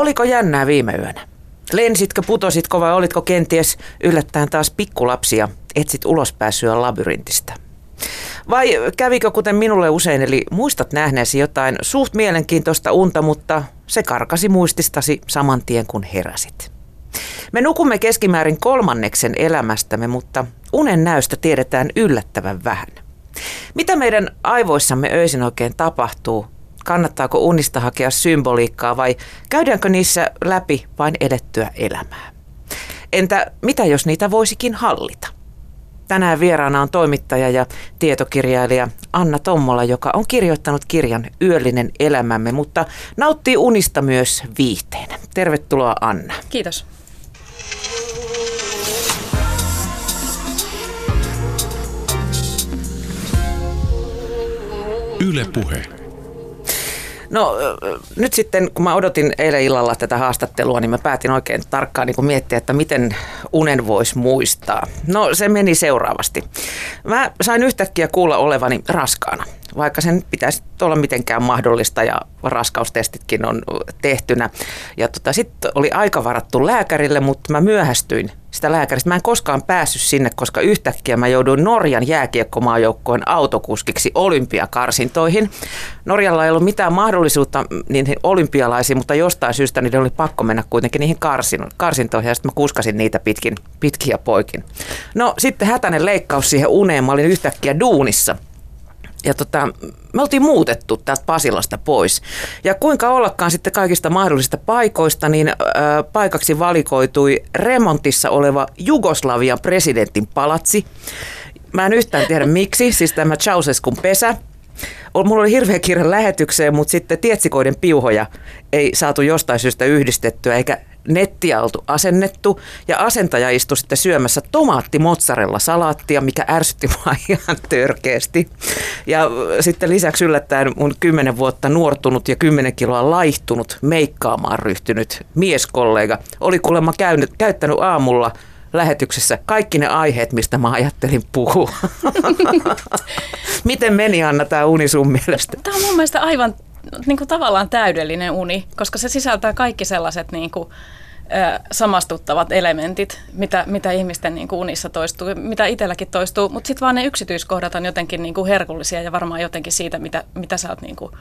Oliko jännää viime yönä? Lensitkö, putositko vai olitko kenties yllättäen taas pikkulapsia, etsit ulospääsyä labyrintistä? Vai kävikö kuten minulle usein, eli muistat nähneesi jotain suht mielenkiintoista unta, mutta se karkasi muististasi saman tien kun heräsit? Me nukumme keskimäärin kolmanneksen elämästämme, mutta unen näystä tiedetään yllättävän vähän. Mitä meidän aivoissamme öisin oikein tapahtuu? Kannattaako unista hakea symboliikkaa vai käydäänkö niissä läpi vain edettyä elämää? Entä mitä jos niitä voisikin hallita? Tänään vieraana on toimittaja ja tietokirjailija Anna Tommola, joka on kirjoittanut kirjan Yöllinen elämämme, mutta nauttii unista myös viihteenä. Tervetuloa Anna. Kiitos. Yle Puhe. No nyt sitten, kun mä odotin eilen illalla tätä haastattelua, niin mä päätin oikein tarkkaan niin miettiä, että miten unen voisi muistaa. No se meni seuraavasti. Mä sain yhtäkkiä kuulla olevani raskaana, vaikka sen pitäisi olla mitenkään mahdollista ja raskaustestitkin on tehtynä. Ja tota, sitten oli aika varattu lääkärille, mutta mä myöhästyin sitä lääkäristä. Mä en koskaan päässyt sinne, koska yhtäkkiä mä jouduin Norjan jääkiekkomaajoukkojen autokuskiksi olympiakarsintoihin. Norjalla ei ollut mitään mahdollisuutta niihin olympialaisiin, mutta jostain syystä niiden oli pakko mennä kuitenkin niihin karsintoihin ja sitten mä kuskasin niitä pitkin, pitkiä poikin. No sitten hätäinen leikkaus siihen uneen. Mä olin yhtäkkiä duunissa – ja tota, me oltiin muutettu täältä Pasilasta pois. Ja kuinka ollakaan sitten kaikista mahdollisista paikoista, niin ö, paikaksi valikoitui remontissa oleva Jugoslavian presidentin palatsi. Mä en yhtään tiedä miksi, siis tämä Ceausescun pesä. Mulla oli hirveä kirja lähetykseen, mutta sitten tietsikoiden piuhoja ei saatu jostain syystä yhdistettyä, eikä nettiä oltu asennettu ja asentaja istui sitten syömässä tomaatti mozzarella salaattia, mikä ärsytti mua ihan törkeästi. Ja sitten lisäksi yllättäen mun kymmenen vuotta nuortunut ja kymmenen kiloa laihtunut meikkaamaan ryhtynyt mieskollega oli kuulemma käynyt, käyttänyt aamulla lähetyksessä kaikki ne aiheet, mistä mä ajattelin puhua. Miten meni Anna tämä uni sun mielestä? Tämä on mun mielestä aivan niin kuin tavallaan täydellinen uni, koska se sisältää kaikki sellaiset niin kuin, samastuttavat elementit, mitä, mitä ihmisten niin kuin unissa toistuu, mitä itselläkin toistuu, mutta sitten vaan ne yksityiskohdat on jotenkin niin kuin herkullisia ja varmaan jotenkin siitä, mitä, mitä sä oot niin kuin,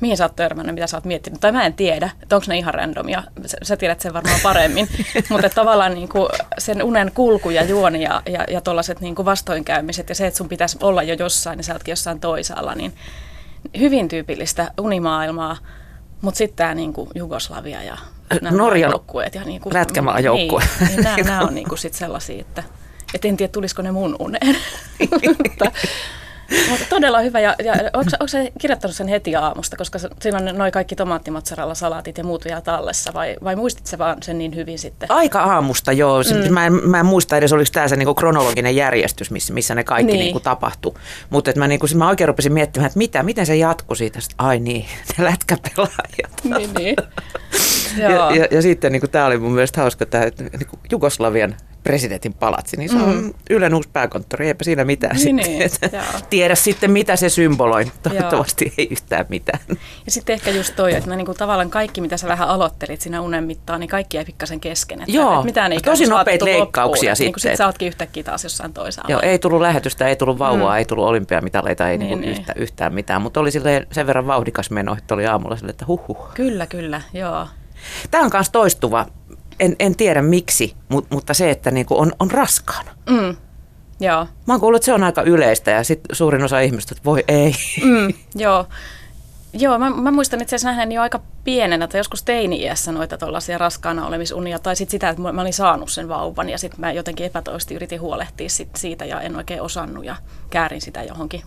mihin sä oot törmännyt, mitä sä oot miettinyt. Tai mä en tiedä, että onko ne ihan randomia. Sä, sä tiedät sen varmaan paremmin. Mutta tavallaan niin kuin sen unen kulku ja juoni ja, ja, ja tuollaiset niin vastoinkäymiset ja se, että sun pitäisi olla jo jossain, niin sä ootkin jossain toisaalla, niin hyvin tyypillistä unimaailmaa. Mutta sitten tämä niin Jugoslavia ja Norjan joukkueet. Ja niin kuin, lätkämaan joukkue. Niin, niin nämä, nämä on niin kuin sit sellaisia, että et en tiedä tulisiko ne mun uneen. mutta, mutta todella hyvä. Ja, ja onko, se kirjoittanut sen heti aamusta, koska siinä on noin kaikki tomaattimatsaralla salaatit ja muut vielä tallessa, vai, vai muistit se vaan sen niin hyvin sitten? Aika aamusta, joo. Mm. Mä, en, mä en muista edes, oliko tämä se niinku kronologinen järjestys, missä, missä ne kaikki niin. niinku tapahtui. Mutta mä, niinku, mä oikein rupesin miettimään, että mitä, miten se jatkui siitä. Sitten, ai niin, ne lätkäpelaajat. Niin, niin. ja, ja, ja sitten niin tämä oli mun mielestä hauska, tämä niin Jugoslavian presidentin palatsi, niin se on mm. Ylen uusi pääkonttori, eipä siinä mitään niin, sitten. Niin, Tiedä sitten, mitä se symboloi. Toivottavasti joo. ei yhtään mitään. Ja sitten ehkä just toi, että niin kuin tavallaan kaikki, mitä sä vähän aloittelit siinä unen mittaan, niin kaikki ei pikkasen kesken. Että, joo, että mitään ei tosi nopeita leikkauksia sitten. Niin kuin sit sä ootkin yhtäkkiä taas jossain toisaalla. Joo, ei tullut lähetystä, ei tullut vauvaa, mm. ei tullut olympiamitaleita, ei niin, niin. Yhtä, yhtään mitään. Mutta oli sen verran vauhdikas meno, että oli aamulla sille, että huhhuh. Kyllä, kyllä, joo. Tämä on myös toistuva en, en tiedä miksi, mutta, mutta se, että niinku on, on raskaana. Mm. Joo. Mä oon kuullut, että se on aika yleistä ja sit suurin osa ihmistä, että voi ei. Mm, joo. Joo, mä, mä muistan itse asiassa nähneeni jo aika pienenä, että joskus teini-iässä noita tuollaisia raskaana olemisunia, tai sitten sitä, että mä olin saanut sen vauvan, ja sitten mä jotenkin epätoisesti yritin huolehtia sit siitä, ja en oikein osannut, ja käärin sitä johonkin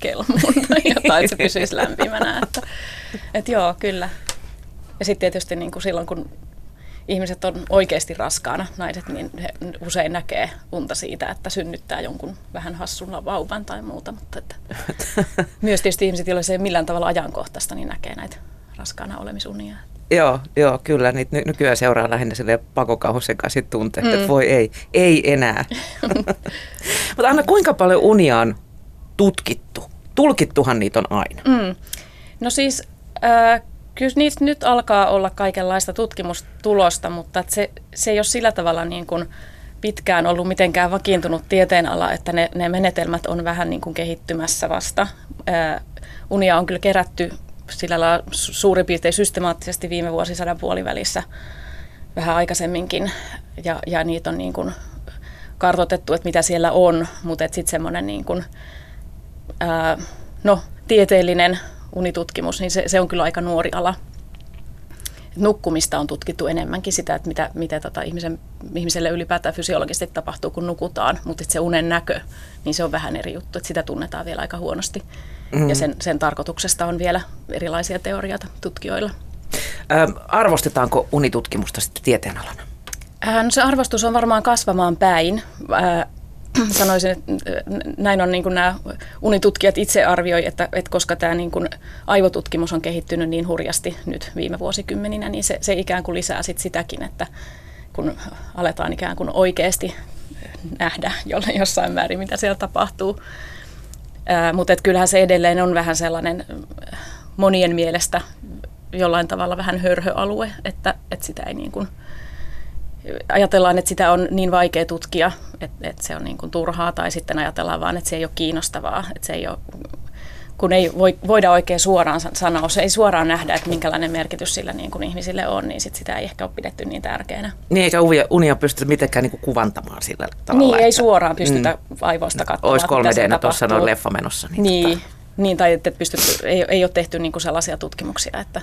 kelmuun tai jotain, että se pysyisi lämpimänä. Että, et joo, kyllä. Ja sitten tietysti niin kuin silloin, kun ihmiset on oikeasti raskaana, naiset, niin he usein näkee unta siitä, että synnyttää jonkun vähän hassun vauvan tai muuta. Mutta että myös tietysti ihmiset, joilla se ei millään tavalla ajankohtaista, niin näkee näitä raskaana olemisunia. Joo, joo, kyllä. Niitä ny- nykyään seuraa lähinnä sille pakokauhun sekaisin tunteet, mm. että voi ei, ei enää. Mutta Anna, kuinka paljon unia on tutkittu? Tulkittuhan niitä on aina. Mm. No siis äh, kyllä niistä nyt alkaa olla kaikenlaista tutkimustulosta, mutta se, se ei ole sillä tavalla niin kuin pitkään ollut mitenkään vakiintunut tieteenala, että ne, ne menetelmät on vähän niin kuin kehittymässä vasta. Ää, unia on kyllä kerätty sillä lailla suurin piirtein systemaattisesti viime vuosisadan puolivälissä vähän aikaisemminkin, ja, ja niitä on niin kuin kartoitettu, että mitä siellä on, mutta sitten semmoinen niin kuin, ää, no, tieteellinen unitutkimus, niin se, se on kyllä aika nuori ala. Nukkumista on tutkittu enemmänkin sitä, että mitä, mitä tota ihmisen, ihmiselle ylipäätään fysiologisesti tapahtuu, kun nukutaan, mutta se unen näkö, niin se on vähän eri juttu, että sitä tunnetaan vielä aika huonosti. Mm. Ja sen, sen tarkoituksesta on vielä erilaisia teorioita tutkijoilla. Ö, arvostetaanko unitutkimusta sitten tieteenalana? Äh, no se arvostus on varmaan kasvamaan päin. Äh, sanoisin, että näin on niin kuin nämä unitutkijat itse arvioi, että, että koska tämä niin kuin aivotutkimus on kehittynyt niin hurjasti nyt viime vuosikymmeninä, niin se, se ikään kuin lisää sit sitäkin, että kun aletaan ikään kuin oikeasti nähdä jossain määrin, mitä siellä tapahtuu. Ää, mutta et kyllähän se edelleen on vähän sellainen monien mielestä jollain tavalla vähän hörhöalue, että, että sitä ei niin kuin – ajatellaan, että sitä on niin vaikea tutkia, että, että se on niin kuin turhaa, tai sitten ajatellaan vaan, että se ei ole kiinnostavaa, että se ei ole, kun ei voi, voida oikein suoraan sanoa, se ei suoraan nähdä, että minkälainen merkitys sillä niin kuin ihmisille on, niin sit sitä ei ehkä ole pidetty niin tärkeänä. Niin, eikä unia pystytä mitenkään niin kuin kuvantamaan sillä tavalla. Niin, että, ei suoraan pystytä mm, aivoista katsomaan, Olisi 3 d tuossa noin leffa menossa. Niin, niin, tota. niin tai että pystytty, ei, ei ole tehty niin kuin sellaisia tutkimuksia, että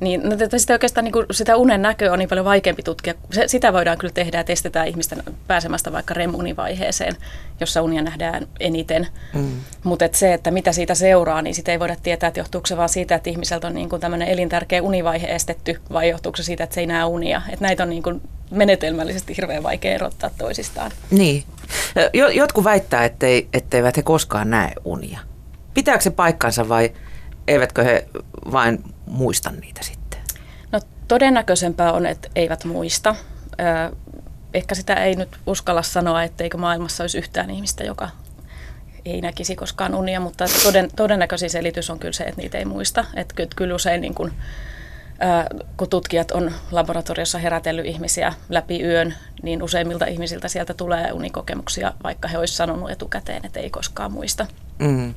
niin, no, sitä oikeastaan niin kuin, sitä unen näköä on niin paljon vaikeampi tutkia. Se, sitä voidaan kyllä tehdä ja testetään ihmisten pääsemästä vaikka REM-univaiheeseen, jossa unia nähdään eniten. Mm. Mutta et se, että mitä siitä seuraa, niin sitä ei voida tietää, että johtuuko se vaan siitä, että ihmiseltä on niin kuin tämmöinen elintärkeä univaihe estetty vai johtuuko se siitä, että se ei näe unia. Et näitä on niin kuin menetelmällisesti hirveän vaikea erottaa toisistaan. Niin. Jotkut väittää, ettei, etteivät he koskaan näe unia. Pitääkö se paikkansa vai eivätkö he vain muista niitä sitten? No todennäköisempää on, että eivät muista. Ehkä sitä ei nyt uskalla sanoa, etteikö maailmassa olisi yhtään ihmistä, joka ei näkisi koskaan unia, mutta toden, todennäköisin selitys on kyllä se, että niitä ei muista. Että kyllä usein niin kun, kun tutkijat on laboratoriossa herätellyt ihmisiä läpi yön, niin useimmilta ihmisiltä sieltä tulee unikokemuksia, vaikka he olisivat sanonut etukäteen, että ei koskaan muista. Mm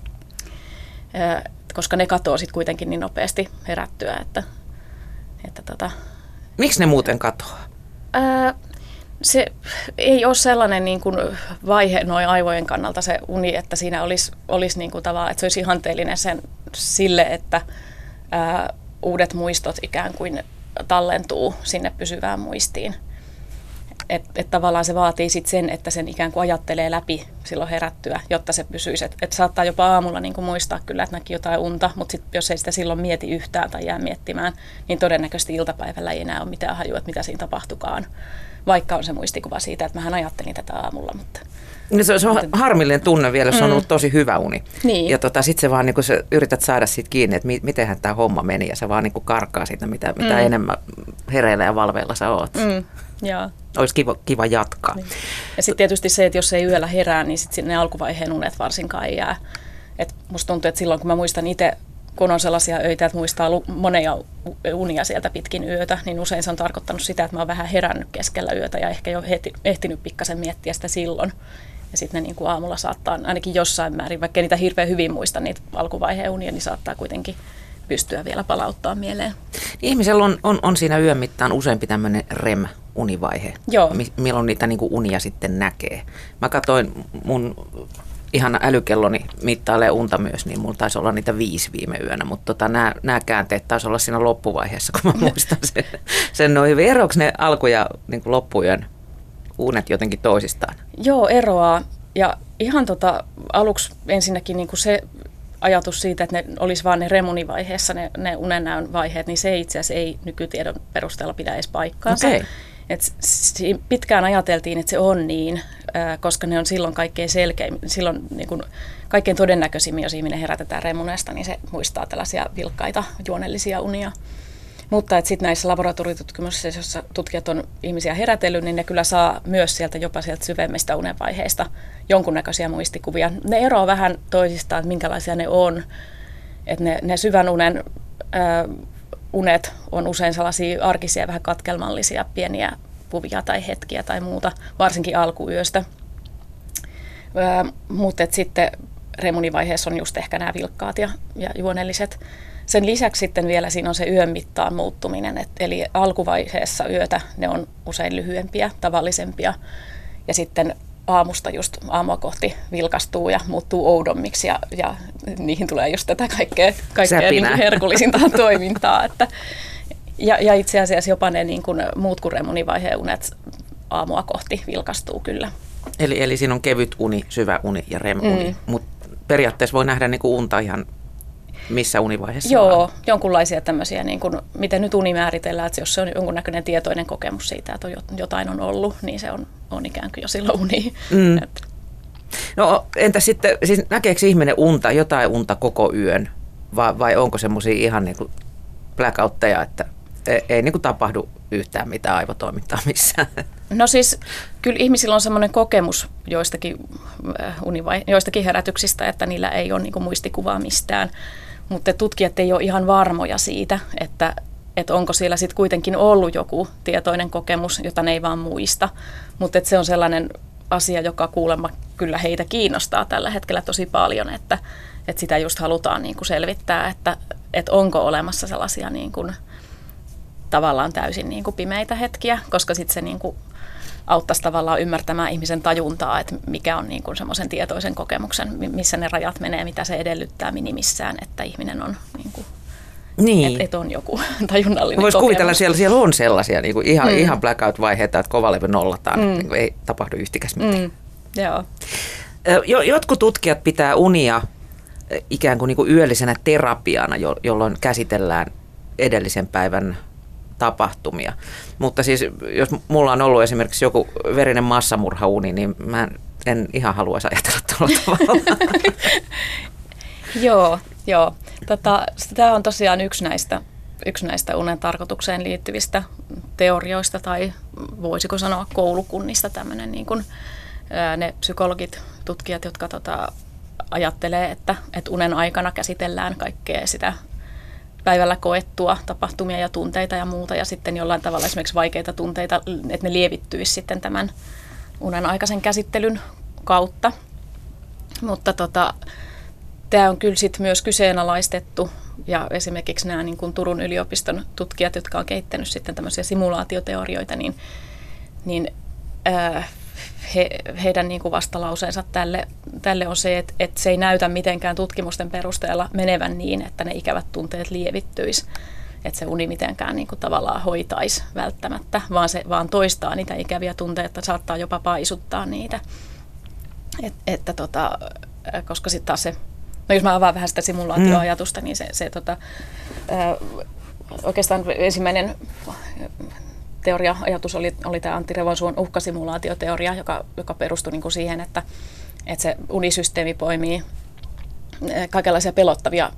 koska ne katoaa sitten kuitenkin niin nopeasti herättyä, että, että tota, Miksi ne muuten katoaa? Ää, se ei ole sellainen niin kuin vaihe noin aivojen kannalta se uni, että siinä olisi, olisi niin kuin tavallaan, että se olisi ihanteellinen sen, sille, että ää, uudet muistot ikään kuin tallentuu sinne pysyvään muistiin. Että et tavallaan se vaatii sit sen, että sen ikään kuin ajattelee läpi silloin herättyä, jotta se pysyisi. Että et saattaa jopa aamulla niin kuin muistaa kyllä, että näki jotain unta, mutta sit, jos ei sitä silloin mieti yhtään tai jää miettimään, niin todennäköisesti iltapäivällä ei enää ole mitään hajua, että mitä siinä tapahtukaan. Vaikka on se muistikuva siitä, että mähän ajattelin tätä aamulla, mutta... No se, se on harmillinen tunne vielä, se on mm. ollut tosi hyvä uni. Niin. Ja tota, sitten se vaan niin kun sä yrität saada siitä kiinni, että mi, mitenhän tämä homma meni, ja se vaan niin karkaa siitä, mitä, mitä mm. enemmän hereillä ja valveilla sä oot. Mm. Joo. Olisi kiva, kiva jatkaa. Niin. Ja sitten tietysti se, että jos ei yöllä herää, niin sitten ne alkuvaiheen unet varsinkaan ei jää. Et musta tuntuu, että silloin kun mä muistan itse, kun on sellaisia öitä, että muistaa monia unia sieltä pitkin yötä, niin usein se on tarkoittanut sitä, että mä oon vähän herännyt keskellä yötä ja ehkä jo heti, ehtinyt pikkasen miettiä sitä silloin. Ja sitten ne niin kuin aamulla saattaa, ainakin jossain määrin, vaikka niitä hirveän hyvin muista niitä alkuvaiheen unia, niin saattaa kuitenkin pystyä vielä palauttaa mieleen. Ihmisellä on, on, on siinä yön mittaan useampi tämmöinen REM, univaihe, Joo. milloin niitä niin kuin unia sitten näkee. Mä katsoin mun ihan älykelloni mittailee unta myös, niin mulla taisi olla niitä viisi viime yönä, mutta tota, nämä, nämä käänteet taisi olla siinä loppuvaiheessa, kun mä muistan sen, sen noin hyvin. Eroako ne alku- ja niin kuin loppuyön unet jotenkin toisistaan? Joo, eroaa. Ja ihan tota, aluksi ensinnäkin niin kuin se ajatus siitä, että ne olisi vain ne remunivaiheessa ne, ne unennäön vaiheet, niin se itse asiassa ei nykytiedon perusteella pidä edes paikkaansa. Okay. Et pitkään ajateltiin, että se on niin, koska ne on silloin kaikkein selkein, silloin niin kun kaikkein todennäköisimmin, jos ihminen herätetään remunesta, niin se muistaa tällaisia vilkkaita juonellisia unia. Mutta sitten näissä laboratoriotutkimuksissa, joissa tutkijat on ihmisiä herätellyt, niin ne kyllä saa myös sieltä jopa sieltä syvemmistä unenvaiheista jonkunnäköisiä muistikuvia. Ne eroavat vähän toisistaan, että minkälaisia ne on. Että ne, ne syvän unen unet on usein sellaisia arkisia, vähän katkelmallisia, pieniä puvia tai hetkiä tai muuta, varsinkin alkuyöstä. Mutta sitten remunivaiheessa on just ehkä nämä vilkkaat ja, ja juonelliset. Sen lisäksi sitten vielä siinä on se yön mittaan muuttuminen, et, eli alkuvaiheessa yötä ne on usein lyhyempiä, tavallisempia, ja sitten aamusta just aamua kohti vilkastuu ja muuttuu oudommiksi ja, ja niihin tulee just tätä kaikkea, kaikkea niin herkullisinta toimintaa. Että, ja, ja itse asiassa jopa ne niin kuin muut kuin remunivaiheen unet aamua kohti vilkastuu kyllä. Eli, eli siinä on kevyt uni, syvä uni ja remuni, mm. mutta periaatteessa voi nähdä niin kuin unta ihan missä univaiheessa Joo, on? jonkunlaisia tämmöisiä, niin kuin, miten nyt uni määritellään, että jos se on jonkunnäköinen tietoinen kokemus siitä, että jotain on ollut, niin se on, on ikään kuin jo silloin uni. Mm. No entä sitten, siis näkeekö ihminen unta, jotain unta koko yön, vai, vai onko semmoisia ihan niin kuin blackoutteja, että ei, ei niin kuin tapahdu yhtään mitään aivotoimintaa missään? No siis kyllä ihmisillä on semmoinen kokemus joistakin, äh, univai- joistakin herätyksistä, että niillä ei ole niin kuin muistikuvaa mistään mutta tutkijat ei ole ihan varmoja siitä, että, että onko siellä sitten kuitenkin ollut joku tietoinen kokemus, jota ne ei vaan muista. Mutta se on sellainen asia, joka kuulemma kyllä heitä kiinnostaa tällä hetkellä tosi paljon, että, että sitä just halutaan niin kuin selvittää, että, että onko olemassa sellaisia niin kuin, tavallaan täysin niin kuin pimeitä hetkiä, koska sitten se niin kuin auttaisi tavallaan ymmärtämään ihmisen tajuntaa, että mikä on niin kuin semmoisen tietoisen kokemuksen, missä ne rajat menee, mitä se edellyttää minimissään, että ihminen on niin kuin niin. Että et on joku tajunnallinen Voisi kuvitella, siellä, siellä on sellaisia niin kuin ihan, mm. ihan blackout-vaiheita, että kovalevy nollataan, mm. niin kuin ei tapahdu yhtikäs mitään. Mm. Joo. Jotkut tutkijat pitää unia ikään kuin, niin kuin yöllisenä terapiana, jolloin käsitellään edellisen päivän tapahtumia. Mutta siis jos mulla on ollut esimerkiksi joku verinen massamurhauni, niin mä en ihan haluaisi ajatella tuolla tavalla. joo, joo. Tota, tämä on tosiaan yksi näistä, yksi näistä unen tarkoitukseen liittyvistä teorioista tai voisiko sanoa koulukunnista tämmöinen niin kuin, ne psykologit, tutkijat, jotka tota, ajattelee, että, että unen aikana käsitellään kaikkea sitä päivällä koettua tapahtumia ja tunteita ja muuta ja sitten jollain tavalla esimerkiksi vaikeita tunteita, että ne lievittyisi sitten tämän unen aikaisen käsittelyn kautta. Mutta tota, tämä on kyllä sitten myös kyseenalaistettu ja esimerkiksi nämä niin kuin Turun yliopiston tutkijat, jotka on kehittänyt sitten tämmöisiä simulaatioteorioita, niin, niin äh, he, heidän niin kuin vastalauseensa tälle, tälle on se, että, että se ei näytä mitenkään tutkimusten perusteella menevän niin, että ne ikävät tunteet lievittyisi että se uni mitenkään niin kuin tavallaan hoitaisi välttämättä, vaan se vaan toistaa niitä ikäviä tunteita, saattaa jopa paisuttaa niitä. Et, että tota, koska sitten taas se, no jos mä avaan vähän sitä simulaatioajatusta, niin se, se tota, oikeastaan ensimmäinen teoria-ajatus oli, oli tämä Antti Revonsuon uhkasimulaatioteoria, joka, joka perustui niin kuin siihen, että, että se unisysteemi poimii kaikenlaisia pelottavia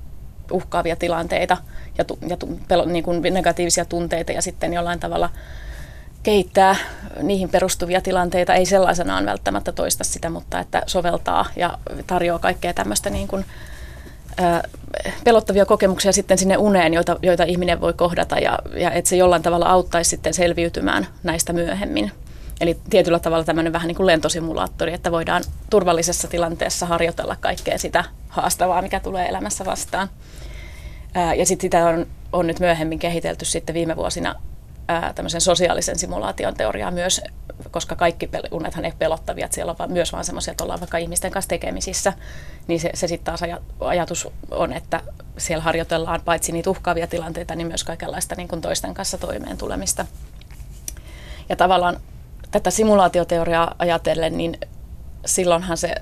uhkaavia tilanteita ja, tu, ja tu, pelo, niin kuin negatiivisia tunteita ja sitten jollain tavalla kehittää niihin perustuvia tilanteita, ei sellaisenaan välttämättä toista sitä, mutta että soveltaa ja tarjoaa kaikkea tämmöistä niin kuin, pelottavia kokemuksia sitten sinne uneen, joita, joita ihminen voi kohdata ja, ja että se jollain tavalla auttaisi sitten selviytymään näistä myöhemmin. Eli tietyllä tavalla tämmöinen vähän niin kuin lentosimulaattori, että voidaan turvallisessa tilanteessa harjoitella kaikkea sitä haastavaa, mikä tulee elämässä vastaan. Ja sitten sitä on, on nyt myöhemmin kehitelty sitten viime vuosina ää, tämmöisen sosiaalisen simulaation teoriaa myös, koska kaikki pel- unethan ei pelottavia, että siellä on myös vaan semmoisia, että ollaan vaikka ihmisten kanssa tekemisissä, niin se, se sitten taas aj- ajatus on, että siellä harjoitellaan paitsi niitä uhkaavia tilanteita, niin myös kaikenlaista niin kuin toisten kanssa toimeen tulemista. Ja tavallaan tätä simulaatioteoriaa ajatellen, niin silloinhan se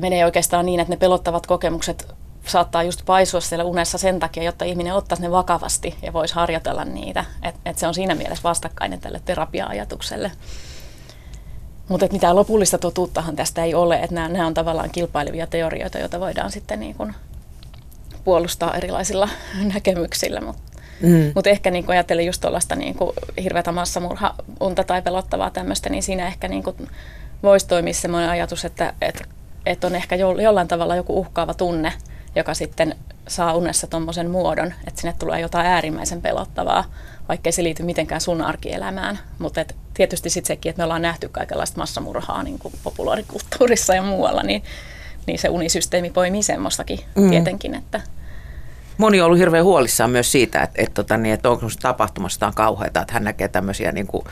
menee oikeastaan niin, että ne pelottavat kokemukset saattaa just paisua siellä unessa sen takia, jotta ihminen ottaisi ne vakavasti ja voisi harjoitella niitä. Että et se on siinä mielessä vastakkainen tälle terapia-ajatukselle. Mutta mitään lopullista totuuttahan tästä ei ole, että nämä, nämä on tavallaan kilpailevia teorioita, joita voidaan sitten niin kuin puolustaa erilaisilla näkemyksillä. Mutta mm. mut ehkä niin ajattelen just tuollaista niin hirveätä massamurha-unta tai pelottavaa tämmöistä, niin siinä ehkä niin voisi toimia sellainen ajatus, että, että, että on ehkä jollain tavalla joku uhkaava tunne, joka sitten saa unessa tuommoisen muodon, että sinne tulee jotain äärimmäisen pelottavaa, vaikkei se liity mitenkään sun arkielämään. Mutta tietysti sitten sekin, että me ollaan nähty kaikenlaista massamurhaa niin kuin populaarikulttuurissa ja muualla, niin, niin se unisysteemi poimii semmoistakin mm. tietenkin, että Moni on ollut hirveän huolissaan myös siitä, että, että, tota, niin, että onko tapahtumasta on kauheita, että hän näkee tämmöisiä niin kuin,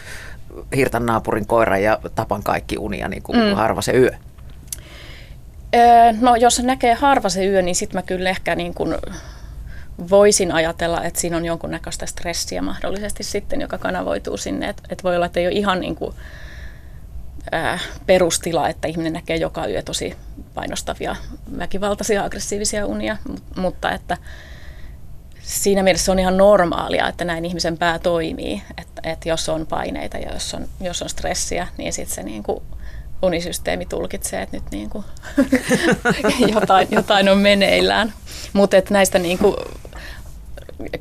hirtan naapurin koiran ja tapan kaikki unia niin kuin mm. harva se yö. No jos näkee harva se yö, niin sitten mä kyllä ehkä niin kuin voisin ajatella, että siinä on jonkunnäköistä stressiä mahdollisesti sitten, joka kanavoituu sinne. Että et voi olla, että ei ole ihan niin kuin, perustila, että ihminen näkee joka yö tosi painostavia, väkivaltaisia, aggressiivisia unia, mutta että siinä mielessä on ihan normaalia, että näin ihmisen pää toimii, että, että jos on paineita ja jos on, jos on stressiä, niin sitten se niin kuin unisysteemi tulkitsee, että nyt niin kuin jotain, jotain on meneillään. Mutta näistä niin kuin,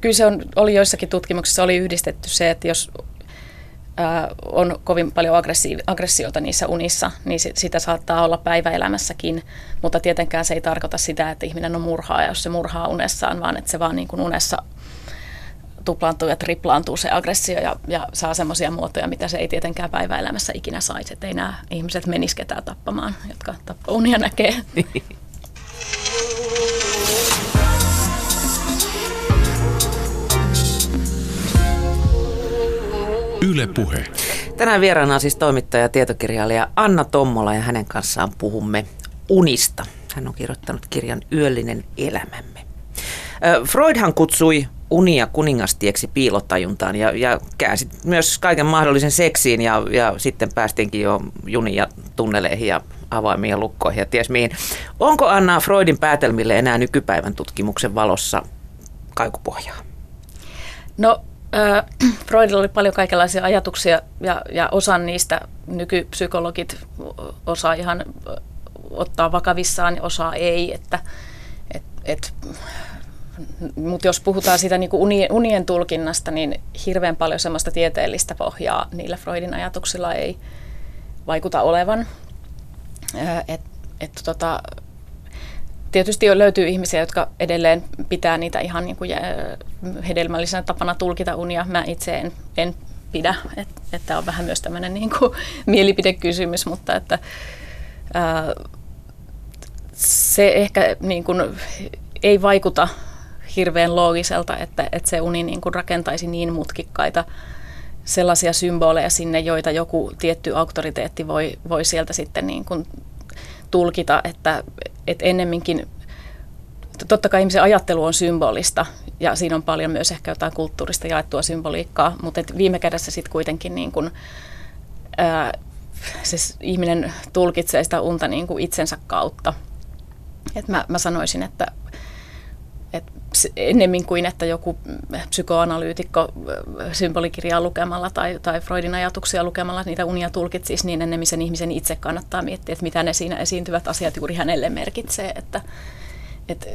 kyllä se on, oli joissakin tutkimuksissa oli yhdistetty se, että jos ää, on kovin paljon aggressi- aggressiota niissä unissa, niin sit, sitä saattaa olla päiväelämässäkin, mutta tietenkään se ei tarkoita sitä, että ihminen on murhaaja, jos se murhaa unessaan, vaan että se vaan niin kuin unessa tuplaantuu ja triplaantuu se aggressio ja, ja saa semmoisia muotoja, mitä se ei tietenkään päiväelämässä ikinä saisi. Että ei nämä ihmiset menisi ketään tappamaan, jotka unia näkee. Yle Puhe. Tänään vieraana on siis toimittaja ja tietokirjailija Anna Tommola ja hänen kanssaan puhumme unista. Hän on kirjoittanut kirjan Yöllinen elämämme. Freudhan kutsui unia kuningastieksi piilotajuntaan ja, ja käänsi myös kaiken mahdollisen seksiin ja, ja sitten päästiinkin jo junia tunneleihin ja avaimiin ja lukkoihin ja ties mihin. Onko Anna Freudin päätelmille enää nykypäivän tutkimuksen valossa kaikupohjaa? No äh, Freudilla oli paljon kaikenlaisia ajatuksia ja, ja osan niistä nykypsykologit osaa ihan ottaa vakavissaan osaa ei, että et, et mutta jos puhutaan siitä niin unien, unien tulkinnasta, niin hirveän paljon semmoista tieteellistä pohjaa niillä Freudin ajatuksilla ei vaikuta olevan. Et, et tota, tietysti löytyy ihmisiä, jotka edelleen pitää niitä ihan niin kuin hedelmällisenä tapana tulkita unia. Mä itse en, en pidä, että et on vähän myös tämmöinen niin kuin mielipidekysymys, mutta että ää, se ehkä niin kuin ei vaikuta hirveän loogiselta, että, että se uni niin kuin rakentaisi niin mutkikkaita sellaisia symboleja sinne, joita joku tietty auktoriteetti voi, voi sieltä sitten niin kuin tulkita, että, että ennemminkin, totta kai ihmisen ajattelu on symbolista ja siinä on paljon myös ehkä jotain kulttuurista jaettua symboliikkaa, mutta että viime kädessä sitten kuitenkin niin kuin, ää, siis ihminen tulkitsee sitä unta niin kuin itsensä kautta. Et mä, mä sanoisin, että et ennemmin kuin että joku psykoanalyytikko symbolikirjaa lukemalla tai, tai Freudin ajatuksia lukemalla niitä unia tulkitsisi, niin ennemmin sen ihmisen itse kannattaa miettiä, että mitä ne siinä esiintyvät asiat juuri hänelle merkitsee. Että, että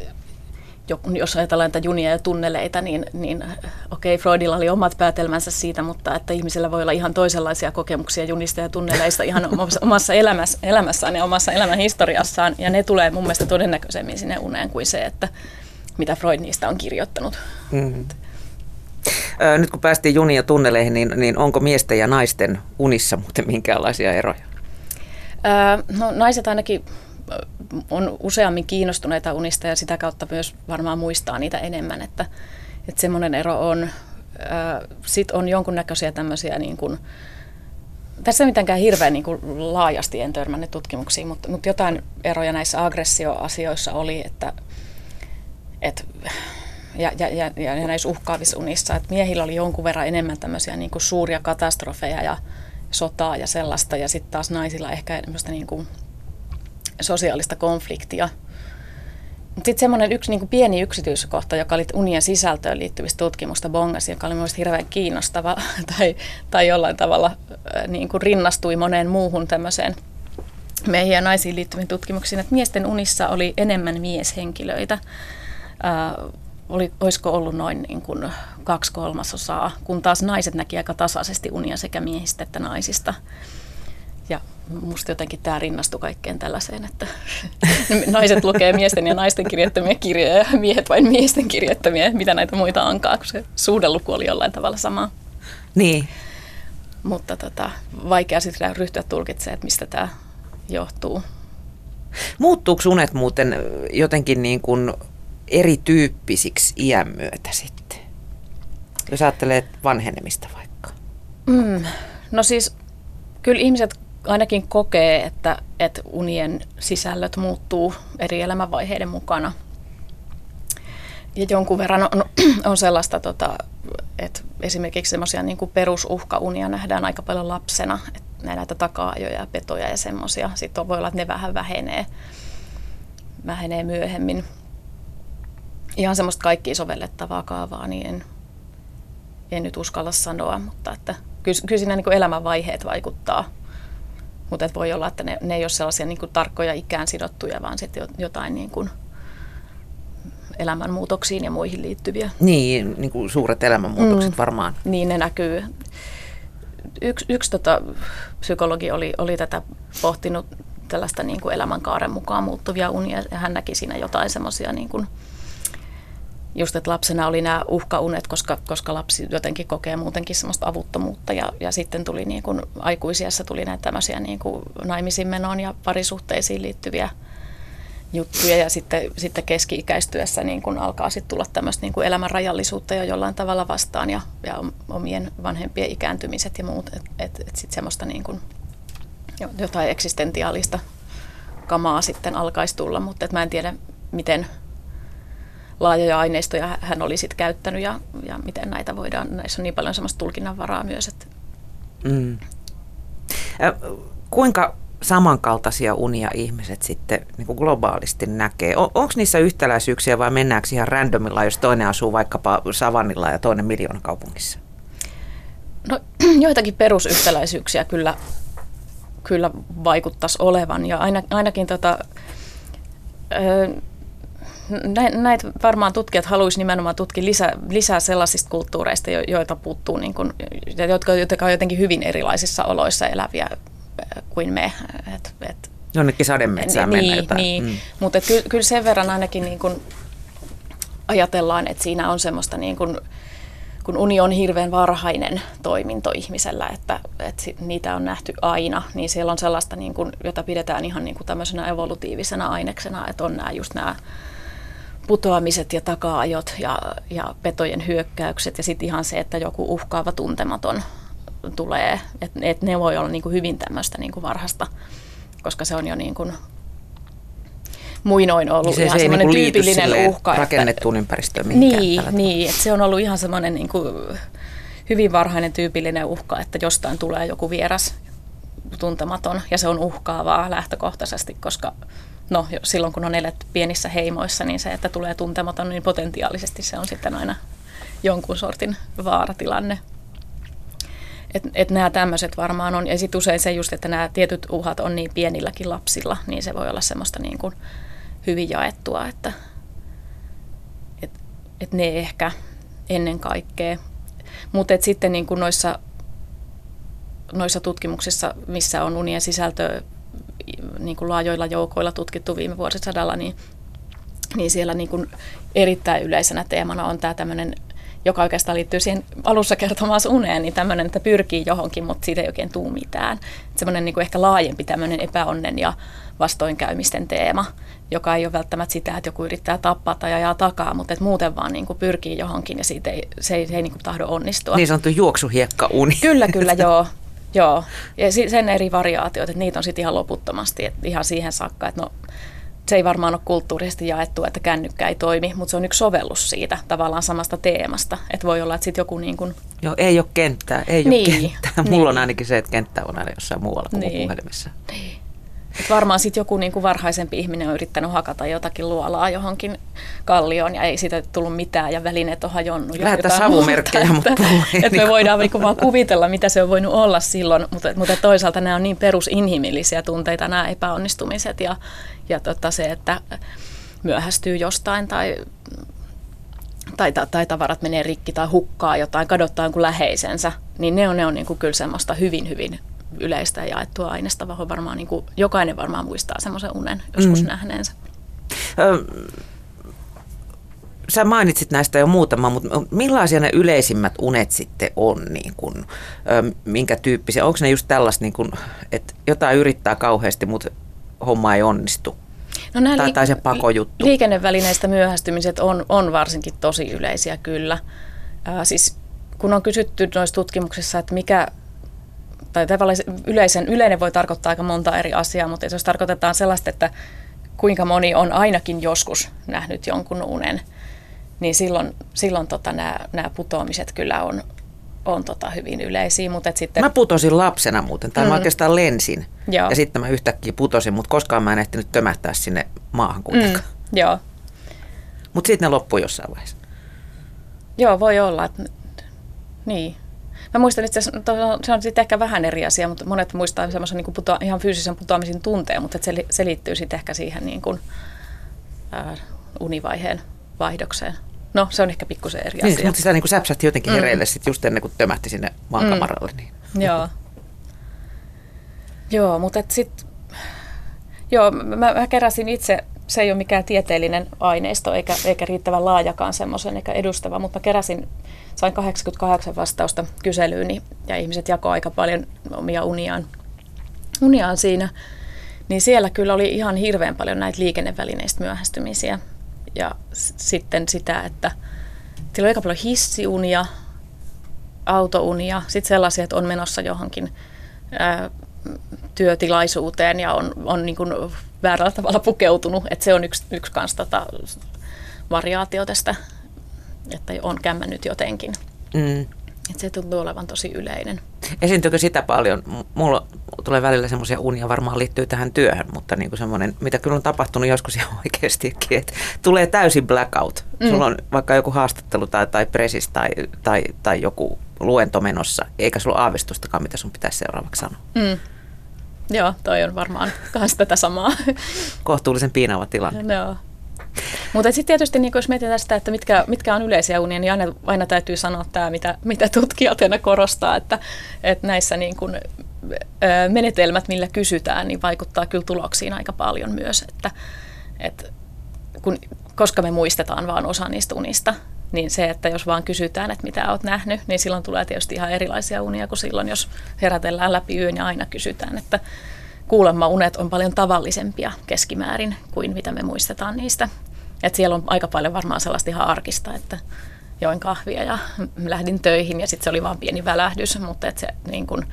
jos ajatellaan näitä junia ja tunneleita, niin, niin okei, okay, Freudilla oli omat päätelmänsä siitä, mutta että ihmisellä voi olla ihan toisenlaisia kokemuksia junista ja tunneleista ihan omassa elämässä, elämässään ja omassa elämän historiassaan, ja ne tulee mun mielestä todennäköisemmin sinne uneen kuin se, että mitä Freud niistä on kirjoittanut. Mm. Nyt kun päästiin junia tunneleihin, niin, niin onko miesten ja naisten unissa muuten minkäänlaisia eroja? no naiset ainakin on useammin kiinnostuneita unista ja sitä kautta myös varmaan muistaa niitä enemmän, että, että semmoinen ero on. Sitten on jonkunnäköisiä tämmöisiä niin kuin, tässä ei mitenkään hirveän niin kuin laajasti en törmännyt tutkimuksiin, mutta, mutta jotain eroja näissä aggressioasioissa oli, että et, ja, ja, ja, ja näissä uhkaavissa unissa, että miehillä oli jonkun verran enemmän tämmöisiä niin kuin suuria katastrofeja ja sotaa ja sellaista, ja sitten taas naisilla ehkä niin kuin sosiaalista konfliktia. Sitten semmoinen yksi niin kuin pieni yksityiskohta, joka oli unien sisältöön liittyvistä tutkimusta bongasi, joka oli mielestäni hirveän kiinnostava tai, tai jollain tavalla niin kuin rinnastui moneen muuhun tämmöiseen miehiin ja naisiin liittyviin tutkimuksiin, että miesten unissa oli enemmän mieshenkilöitä äh, oli, olisiko ollut noin niin kuin kaksi kolmasosaa, kun taas naiset näki aika tasaisesti unia sekä miehistä että naisista. Ja musta jotenkin tämä rinnastui kaikkeen tällaiseen, että naiset lukee miesten ja naisten kirjoittamia kirjoja ja miehet vain miesten kirjoittamia, mitä näitä muita onkaan, kun se suhdeluku oli jollain tavalla sama. Niin. Mutta tota, vaikea sitten ryhtyä tulkitsemaan, että mistä tämä johtuu. Muuttuuko unet muuten jotenkin niin kuin erityyppisiksi iän myötä sitten? Jos ajattelee vanhenemista vaikka. Mm, no siis kyllä ihmiset ainakin kokee, että, että unien sisällöt muuttuu eri elämänvaiheiden mukana. Ja jonkun verran on, on sellaista, tota, että esimerkiksi semmoisia niin perusuhkaunia nähdään aika paljon lapsena, että näitä taka-ajoja ja petoja ja semmoisia. Sitten voi olla, että ne vähän vähenee, vähenee myöhemmin. Ihan semmoista kaikkia sovellettavaa kaavaa, niin en, en nyt uskalla sanoa, mutta että kyllä, kyllä siinä niin elämänvaiheet vaikuttaa – mutta voi olla, että ne, ne ei ole sellaisia niin kuin tarkkoja ikään sidottuja, vaan sitten jotain niin kuin elämänmuutoksiin ja muihin liittyviä. Niin, niin kuin suuret elämänmuutokset mm. varmaan. Niin, ne näkyy. Yksi, yksi tota, psykologi oli, oli tätä pohtinut tällaista niin kuin elämänkaaren mukaan muuttuvia unia, ja hän näki siinä jotain semmoisia niin kuin, just, että lapsena oli nämä uhkaunet, koska, koska lapsi jotenkin kokee muutenkin semmoista avuttomuutta. Ja, ja sitten tuli niin kuin, aikuisiassa tuli näitä tämmöisiä niin kuin naimisiin menoon ja parisuhteisiin liittyviä juttuja. Ja sitten, sitten keski-ikäistyessä niin kuin alkaa sitten tulla tämmöistä niin kuin elämän rajallisuutta jo jollain tavalla vastaan ja, ja omien vanhempien ikääntymiset ja muut, että et, et sitten semmoista niin kuin, jotain eksistentiaalista kamaa sitten alkaisi tulla, mutta et mä en tiedä miten laajoja aineistoja hän oli sitten käyttänyt ja, ja miten näitä voidaan, näissä on niin paljon semmoista tulkinnanvaraa myös. Että. Mm. Äh, kuinka samankaltaisia unia ihmiset sitten niin kuin globaalisti näkee? On, Onko niissä yhtäläisyyksiä vai mennäänkö ihan randomilla, jos toinen asuu vaikkapa Savannilla ja toinen miljoonakaupungissa? No joitakin perusyhtäläisyyksiä kyllä, kyllä vaikuttaisi olevan ja aina, ainakin tota, näitä varmaan tutkijat haluaisivat nimenomaan tutkia lisää, lisää sellaisista kulttuureista, joita puuttuu, niin kuin, jotka, jotka on jotenkin hyvin erilaisissa oloissa eläviä äh, kuin me. Et, et, Jonnekin sademetsään niin, mennä jotain. Niin, mm. mutta kyllä, kyllä sen verran ainakin niin kuin ajatellaan, että siinä on semmoista niin kuin, kun uni on hirveän varhainen toiminto ihmisellä, että, että niitä on nähty aina, niin siellä on sellaista, niin kuin, jota pidetään ihan niin kuin tämmöisenä evolutiivisena aineksena, että on nämä just nämä putoamiset ja takaajot ja, ja petojen hyökkäykset ja sitten ihan se, että joku uhkaava tuntematon tulee. Että et ne voi olla niin kuin hyvin tämmöistä niin kuin varhasta, koska se on jo niin kuin muinoin ollut se, ihan se semmoinen niin tyypillinen uhka. Rakennettuun ympäristöön Niin, niin että se on ollut ihan semmoinen niin kuin hyvin varhainen tyypillinen uhka, että jostain tulee joku vieras tuntematon ja se on uhkaavaa lähtökohtaisesti, koska no silloin kun on elet pienissä heimoissa, niin se, että tulee tuntematon, niin potentiaalisesti se on sitten aina jonkun sortin vaaratilanne. Et, et nämä tämmöiset varmaan on, ja sitten usein se just, että nämä tietyt uhat on niin pienilläkin lapsilla, niin se voi olla semmoista niin kuin hyvin jaettua, että et, et ne ehkä ennen kaikkea. Mutta sitten niin kuin noissa, noissa tutkimuksissa, missä on unien sisältö niin kuin laajoilla joukoilla tutkittu viime vuosisadalla, niin, niin siellä niin kuin erittäin yleisenä teemana on tämä tämmöinen joka oikeastaan liittyy siihen alussa kertomaan uneen, niin tämmöinen, että pyrkii johonkin, mutta siitä ei oikein tule mitään. Semmoinen niin kuin ehkä laajempi tämmöinen epäonnen ja vastoinkäymisten teema, joka ei ole välttämättä sitä, että joku yrittää tappaa tai ajaa takaa, mutta että muuten vaan niin kuin pyrkii johonkin ja siitä ei, se ei, se ei niin kuin tahdo onnistua. Niin sanottu juoksuhiekka-uni. Kyllä, kyllä, joo. Joo, ja sen eri variaatiot, että niitä on sitten ihan loputtomasti, että ihan siihen saakka, että no se ei varmaan ole kulttuurisesti jaettu, että kännykkä ei toimi, mutta se on yksi sovellus siitä tavallaan samasta teemasta. Että voi olla, että sitten joku niin kuin... Joo, ei ole kenttää, ei niin, ole kenttää. Mulla niin. on ainakin se, että kenttä on aina jossain muualla kuin niin. puhelimessa. Niin. Et varmaan sitten joku niin kuin varhaisempi ihminen on yrittänyt hakata jotakin luolaa johonkin kallioon ja ei siitä tullut mitään ja välineet on hajonnut. Lähetä savumerkkejä että, että, että me voidaan niin kuin vaan kuvitella, mitä se on voinut olla silloin, mutta, mutta toisaalta nämä on niin perusinhimillisiä tunteita, nämä epäonnistumiset ja, ja tota se, että myöhästyy jostain tai tai, tai tavarat menee rikki tai hukkaa jotain, kadottaa jonkun läheisensä, niin ne on, ne on niin kuin kyllä semmoista hyvin, hyvin yleistä ja jaettua aineesta, vaan varmaan niin kuin, jokainen varmaan muistaa semmoisen unen joskus mm. nähneensä. Ö, sä mainitsit näistä jo muutama, mutta millaisia ne yleisimmät unet sitten on, niin kun, minkä tyyppisiä? Onko ne just tällaista, niin että jotain yrittää kauheasti, mutta homma ei onnistu? No tai, liik- tai se pakojuttu. Liikennevälineistä myöhästymiset on, on varsinkin tosi yleisiä kyllä. Ää, siis kun on kysytty noissa tutkimuksissa, että mikä, tai tavallaan yleisen, yleinen voi tarkoittaa aika monta eri asiaa, mutta jos tarkoitetaan sellaista, että kuinka moni on ainakin joskus nähnyt jonkun unen, niin silloin, silloin tota, nämä, nämä putoamiset kyllä on, on tota hyvin yleisiä. Mutta sitten... Mä putosin lapsena muuten, tai mm. mä oikeastaan lensin. Joo. Ja sitten mä yhtäkkiä putosin, mutta koskaan mä en ehtinyt tömähtää sinne maahan kuitenkaan. Mm. Joo. Mutta sitten ne loppui jossain vaiheessa. Joo, voi olla. Että... Niin. Mä muistan itse asiassa, se on sitten ehkä vähän eri asia, mutta monet muistaa semmoisen niin putoa, ihan fyysisen putoamisen tunteen, mutta se, se liittyy sitten ehkä siihen niin kuin, ää, univaiheen vaihdokseen. No, se on ehkä pikkusen eri niin, asia. Mutta sitä niin kuin säpsähti jotenkin hereille mm. sit just ennen kuin tömähti sinne maakamaralle. Niin. Joo. Joo, mutta sitten, joo, mä, mä keräsin itse, se ei ole mikään tieteellinen aineisto eikä, eikä riittävän laajakaan semmoisen eikä edustava, mutta keräsin, sain 88 vastausta kyselyyni ja ihmiset jakoivat aika paljon omia uniaan, uniaan siinä. Niin siellä kyllä oli ihan hirveän paljon näitä liikennevälineistä myöhästymisiä ja sitten sitä, että siellä on aika paljon hissiunia, autounia, sitten sellaisia, että on menossa johonkin ää, työtilaisuuteen ja on, on niin kuin väärällä tavalla pukeutunut, että se on yksi, yksi kans tota variaatio tästä, että on kämmännyt jotenkin. Mm. Että se tuntuu olevan tosi yleinen. Esiintyykö sitä paljon? Mulla tulee välillä semmoisia unia, varmaan liittyy tähän työhön, mutta niin kuin semmoinen, mitä kyllä on tapahtunut joskus ihan oikeastikin, että tulee täysin blackout. Mm. Sulla on vaikka joku haastattelu tai, tai presis tai, tai, tai joku luento menossa, eikä sulla ole aavistustakaan, mitä sun pitäisi seuraavaksi sanoa. Mm. Joo, toi on varmaan myös tätä samaa. Kohtuullisen piinaava tilanne. Joo. Mutta sitten tietysti niin jos mietitään sitä, että mitkä, mitkä on yleisiä unia, niin aina, aina täytyy sanoa tämä, mitä, mitä tutkijat aina korostaa, että, että näissä niin kun, menetelmät, millä kysytään, niin vaikuttaa kyllä tuloksiin aika paljon myös. Että, että kun, koska me muistetaan vain osa niistä unista, niin se, että jos vaan kysytään, että mitä olet nähnyt, niin silloin tulee tietysti ihan erilaisia unia kuin silloin, jos herätellään läpi yön ja aina kysytään, että kuulemma unet on paljon tavallisempia keskimäärin kuin mitä me muistetaan niistä. Et siellä on aika paljon varmaan sellaista ihan arkista, että join kahvia ja lähdin töihin ja sitten se oli vaan pieni välähdys, mutta et se niin kun,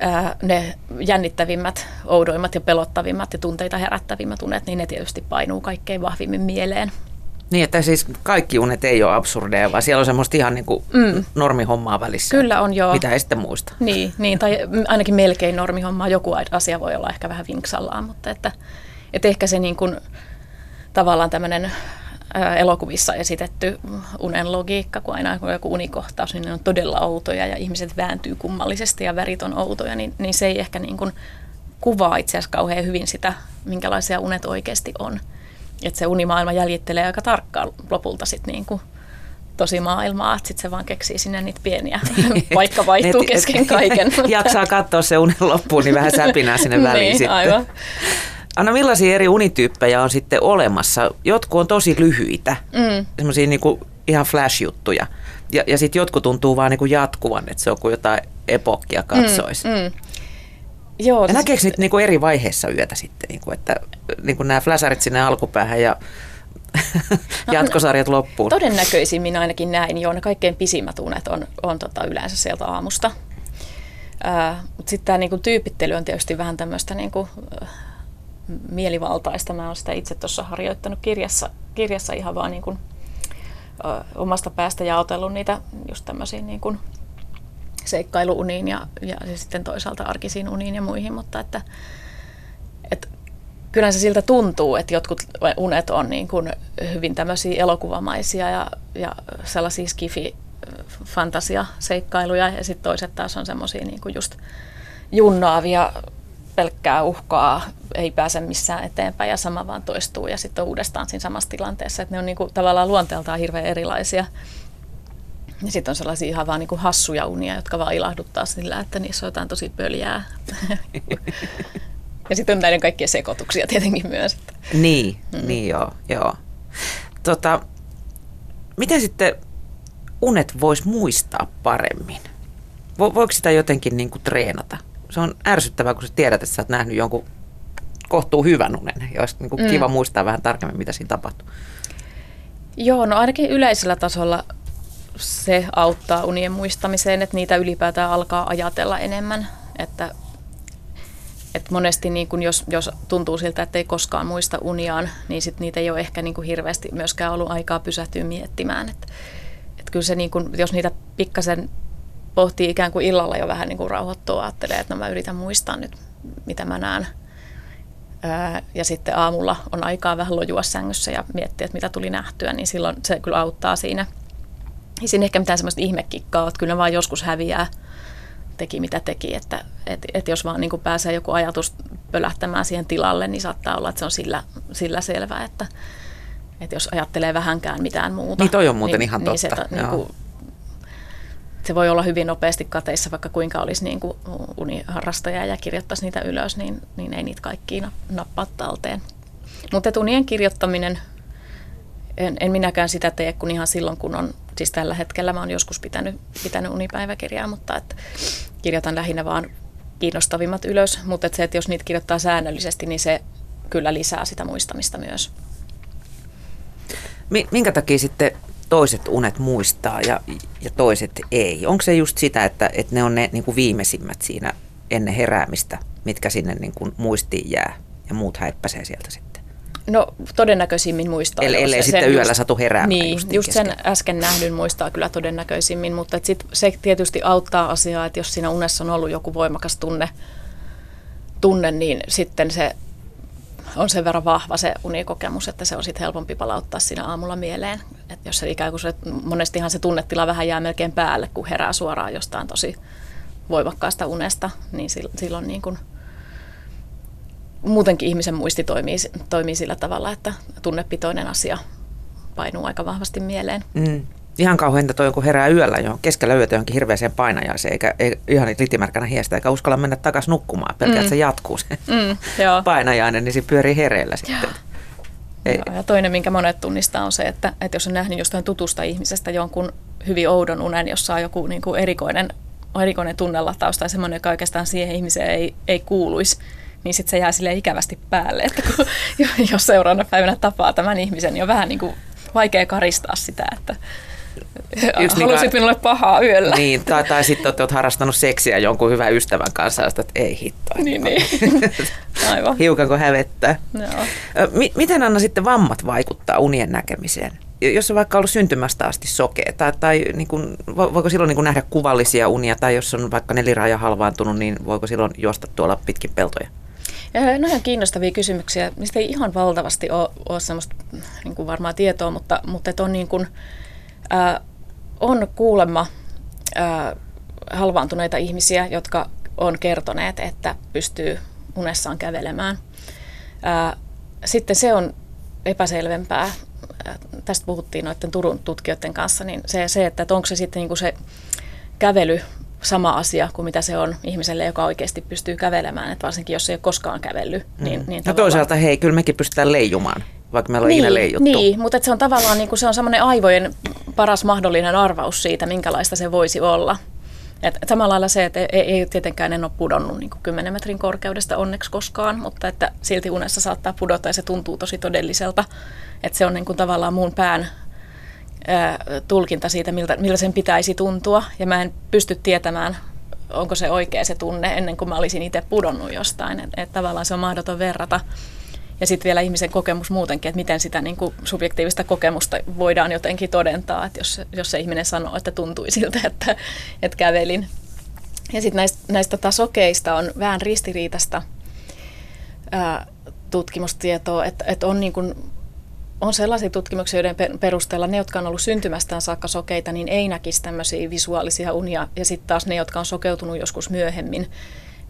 ää, ne jännittävimmät, oudoimmat ja pelottavimmat ja tunteita herättävimmät unet, niin ne tietysti painuu kaikkein vahvimmin mieleen. Niin, että siis kaikki unet ei ole absurdeja, vaan siellä on semmoista ihan niin kuin mm. normihommaa välissä. Kyllä on, joo. Mitä ei sitten muista. Niin, niin, tai ainakin melkein normihommaa. Joku asia voi olla ehkä vähän vinksallaan, mutta että, että ehkä se niin kuin, tavallaan tämmöinen elokuvissa esitetty unen logiikka, kun aina kun joku unikohtaus, niin ne on todella outoja ja ihmiset vääntyy kummallisesti ja värit on outoja, niin, niin se ei ehkä niin kuin kuvaa itse asiassa kauhean hyvin sitä, minkälaisia unet oikeasti on. Että se unimaailma jäljittelee aika tarkkaan lopulta sitten niin kuin tosi maailmaa, että sitten se vaan keksii sinne niitä pieniä, vaikka vaihtuu kesken kaiken. Jaksaa katsoa se unen loppuun, niin vähän säpinää sinne väliin niin, sitten. Aivan. Anna, millaisia eri unityyppejä on sitten olemassa? Jotkut on tosi lyhyitä, mm. semmoisia niinku ihan flash-juttuja. Ja, ja sitten jotkut tuntuu vaan niinku jatkuvan, että se on kuin jotain epokkia katsoisi. Mm, mm. Joo, ja näkeekö niitä niinku eri vaiheessa yötä sitten, niinku, että niinku nämä flasharit sinne alkupäähän ja no, jatkosarjat loppuun? Todennäköisimmin ainakin näin, joo. Ne kaikkein pisimmät unet on, on tota yleensä sieltä aamusta. Mutta sitten tämä niinku tyypittely on tietysti vähän tämmöistä niinku, uh, mielivaltaista. Mä oon sitä itse tuossa harjoittanut kirjassa, kirjassa ihan vaan niin kuin, ö, omasta päästä jaotellut niitä just tämmöisiin niin kuin seikkailuuniin ja, ja sitten toisaalta arkisiin uniin ja muihin, mutta että, että kyllä se siltä tuntuu, että jotkut unet on niin kuin hyvin tämmöisiä elokuvamaisia ja, ja sellaisia skifi fantasia seikkailuja ja sitten toiset taas on semmoisia niin kuin just junnaavia pelkkää uhkaa, ei pääse missään eteenpäin ja sama vaan toistuu ja sitten uudestaan siinä samassa tilanteessa. Että ne on niinku tavallaan luonteeltaan hirveän erilaisia. Ja sitten on sellaisia ihan vaan niin kuin hassuja unia, jotka vaan ilahduttaa sillä, että niissä on jotain tosi pöljää. ja sitten on näiden kaikkien sekoituksia tietenkin myös. Niin, mm. niin joo, joo. Tota, miten sitten unet vois muistaa paremmin? Vo, voiko sitä jotenkin niin kuin treenata? Se on ärsyttävää, kun sä tiedät, että sä oot nähnyt jonkun kohtuu hyvän unen. Ja olisi niin kuin mm. kiva muistaa vähän tarkemmin, mitä siinä tapahtuu. Joo, no ainakin yleisellä tasolla se auttaa unien muistamiseen, että niitä ylipäätään alkaa ajatella enemmän. Että, että monesti niin kun jos, jos tuntuu siltä, että ei koskaan muista uniaan, niin sit niitä ei ole ehkä niin kuin hirveästi myöskään ollut aikaa pysähtyä miettimään. Että, että kyllä se, niin kun, jos niitä pikkasen pohtii ikään kuin illalla jo vähän niin kuin rauhoittua, ajattelee, että no mä yritän muistaa nyt, mitä mä näen. Ja sitten aamulla on aikaa vähän lojua sängyssä ja miettiä, että mitä tuli nähtyä, niin silloin se kyllä auttaa siinä – ei siinä ehkä mitään semmoista ihmekikkaa että kyllä vaan joskus häviää, teki mitä teki, että et, et jos vaan niin kuin pääsee joku ajatus pölähtämään siihen tilalle, niin saattaa olla, että se on sillä, sillä selvä, että, että jos ajattelee vähänkään mitään muuta. Niin toi on muuten niin, ihan niin totta. Se, niin kuin, se voi olla hyvin nopeasti kateissa, vaikka kuinka olisi niin kuin uniharrastaja ja kirjoittaisi niitä ylös, niin, niin ei niitä kaikkia nappaa talteen. Mutta unien kirjoittaminen, en, en minäkään sitä tee kun ihan silloin, kun on siis tällä hetkellä mä oon joskus pitänyt, pitänyt unipäiväkirjaa, mutta että kirjoitan lähinnä vaan kiinnostavimmat ylös, mutta että se, että jos niitä kirjoittaa säännöllisesti, niin se kyllä lisää sitä muistamista myös. Minkä takia sitten toiset unet muistaa ja, ja toiset ei? Onko se just sitä, että, että ne on ne niin kuin viimeisimmät siinä ennen heräämistä, mitkä sinne niin kuin muistiin jää ja muut häippäsee sieltä sitten? No todennäköisimmin muistaa. Eli ellei sitten yöllä just, satu heräämään. Niin, just, just sen äsken nähdyn muistaa kyllä todennäköisimmin, mutta et sit se tietysti auttaa asiaa, että jos siinä unessa on ollut joku voimakas tunne, tunne niin sitten se on sen verran vahva se unikokemus, että se on sitten helpompi palauttaa siinä aamulla mieleen. että jos se ikään kuin se, monestihan se tunnetila vähän jää melkein päälle, kun herää suoraan jostain tosi voimakkaasta unesta, niin silloin niin kuin – muutenkin ihmisen muisti toimii, toimii sillä tavalla, että tunnepitoinen asia painuu aika vahvasti mieleen. Mm. Ihan kauheinta toi, kun herää yöllä jo keskellä yötä johonkin hirveäseen painajaiseen, eikä ei, ihan litimärkänä hiestä, eikä uskalla mennä takaisin nukkumaan, pelkää mm. se jatkuu se mm, painajainen, niin se pyörii hereillä sitten. Ei. Joo, ja toinen, minkä monet tunnistaa, on se, että, että jos on nähnyt jostain tutusta ihmisestä jonkun hyvin oudon unen, jossa on joku niin kuin erikoinen, erikoinen tunnelataus tai semmoinen, joka oikeastaan siihen ihmiseen ei, ei kuuluisi, niin sitten se jää sille ikävästi päälle, että kun, jos seuraavana päivänä tapaa tämän ihmisen, niin on vähän niin kuin vaikea karistaa sitä, että Yksi halusit niin, minulle pahaa yöllä. Niin, tai, tai sitten olet, harrastanut seksiä jonkun hyvän ystävän kanssa, että ei hittoa. Niin, niin. Aivan. Hiukanko hävettää. Joo. M- miten Anna sitten vammat vaikuttaa unien näkemiseen? Jos on vaikka ollut syntymästä asti sokea, tai, tai niin kuin, voiko silloin niin kuin nähdä kuvallisia unia, tai jos on vaikka neliraja halvaantunut, niin voiko silloin juosta tuolla pitkin peltoja? No ihan kiinnostavia kysymyksiä. Mistä ei ihan valtavasti ole, ole sellaista niin kuin varmaa tietoa, mutta, mutta on, niin kuin, äh, on kuulemma äh, halvaantuneita ihmisiä, jotka on kertoneet, että pystyy unessaan kävelemään. Äh, sitten se on epäselvempää. Tästä puhuttiin noiden Turun tutkijoiden kanssa, niin se, se että, että onko se sitten niin kuin se kävely sama asia kuin mitä se on ihmiselle, joka oikeasti pystyy kävelemään, että varsinkin jos ei ole koskaan kävellyt. Mm. Niin, niin no toisaalta hei, kyllä mekin pystytään leijumaan, vaikka meillä on niin, leijuttu. Niin, mutta se on tavallaan niin kuin se on semmoinen aivojen paras mahdollinen arvaus siitä, minkälaista se voisi olla. Et samalla lailla se, että ei, ei tietenkään en ole pudonnut niin 10 metrin korkeudesta onneksi koskaan, mutta että silti unessa saattaa pudota ja se tuntuu tosi todelliselta. Että se on niin kuin tavallaan muun pään tulkinta siitä, miltä, miltä sen pitäisi tuntua. Ja mä en pysty tietämään, onko se oikea se tunne ennen kuin mä olisin itse pudonnut jostain. Että et tavallaan se on mahdoton verrata. Ja sitten vielä ihmisen kokemus muutenkin, että miten sitä niin subjektiivista kokemusta voidaan jotenkin todentaa, että jos, jos se ihminen sanoo, että tuntui siltä, että, että kävelin. Ja sitten näistä, näistä tasokeista on vähän ristiriitasta tutkimustietoa, että, että on niin kuin on sellaisia tutkimuksia, joiden perusteella ne, jotka on ollut syntymästään saakka sokeita, niin ei näkisi tämmöisiä visuaalisia unia. Ja sitten taas ne, jotka on sokeutunut joskus myöhemmin,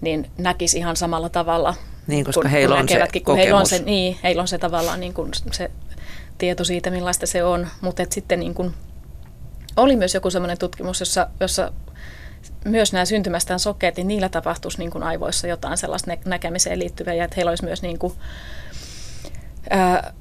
niin näkisi ihan samalla tavalla. Niin, koska kun, heillä, on se kun heillä on se Niin, heillä on se tavallaan niin kuin se tieto siitä, millaista se on. Mutta sitten niin kuin, oli myös joku sellainen tutkimus, jossa, jossa myös nämä syntymästään sokeet, niin niillä tapahtuisi niin kuin aivoissa jotain sellaista nä- näkemiseen liittyvää ja että heillä olisi myös niin kuin, ää,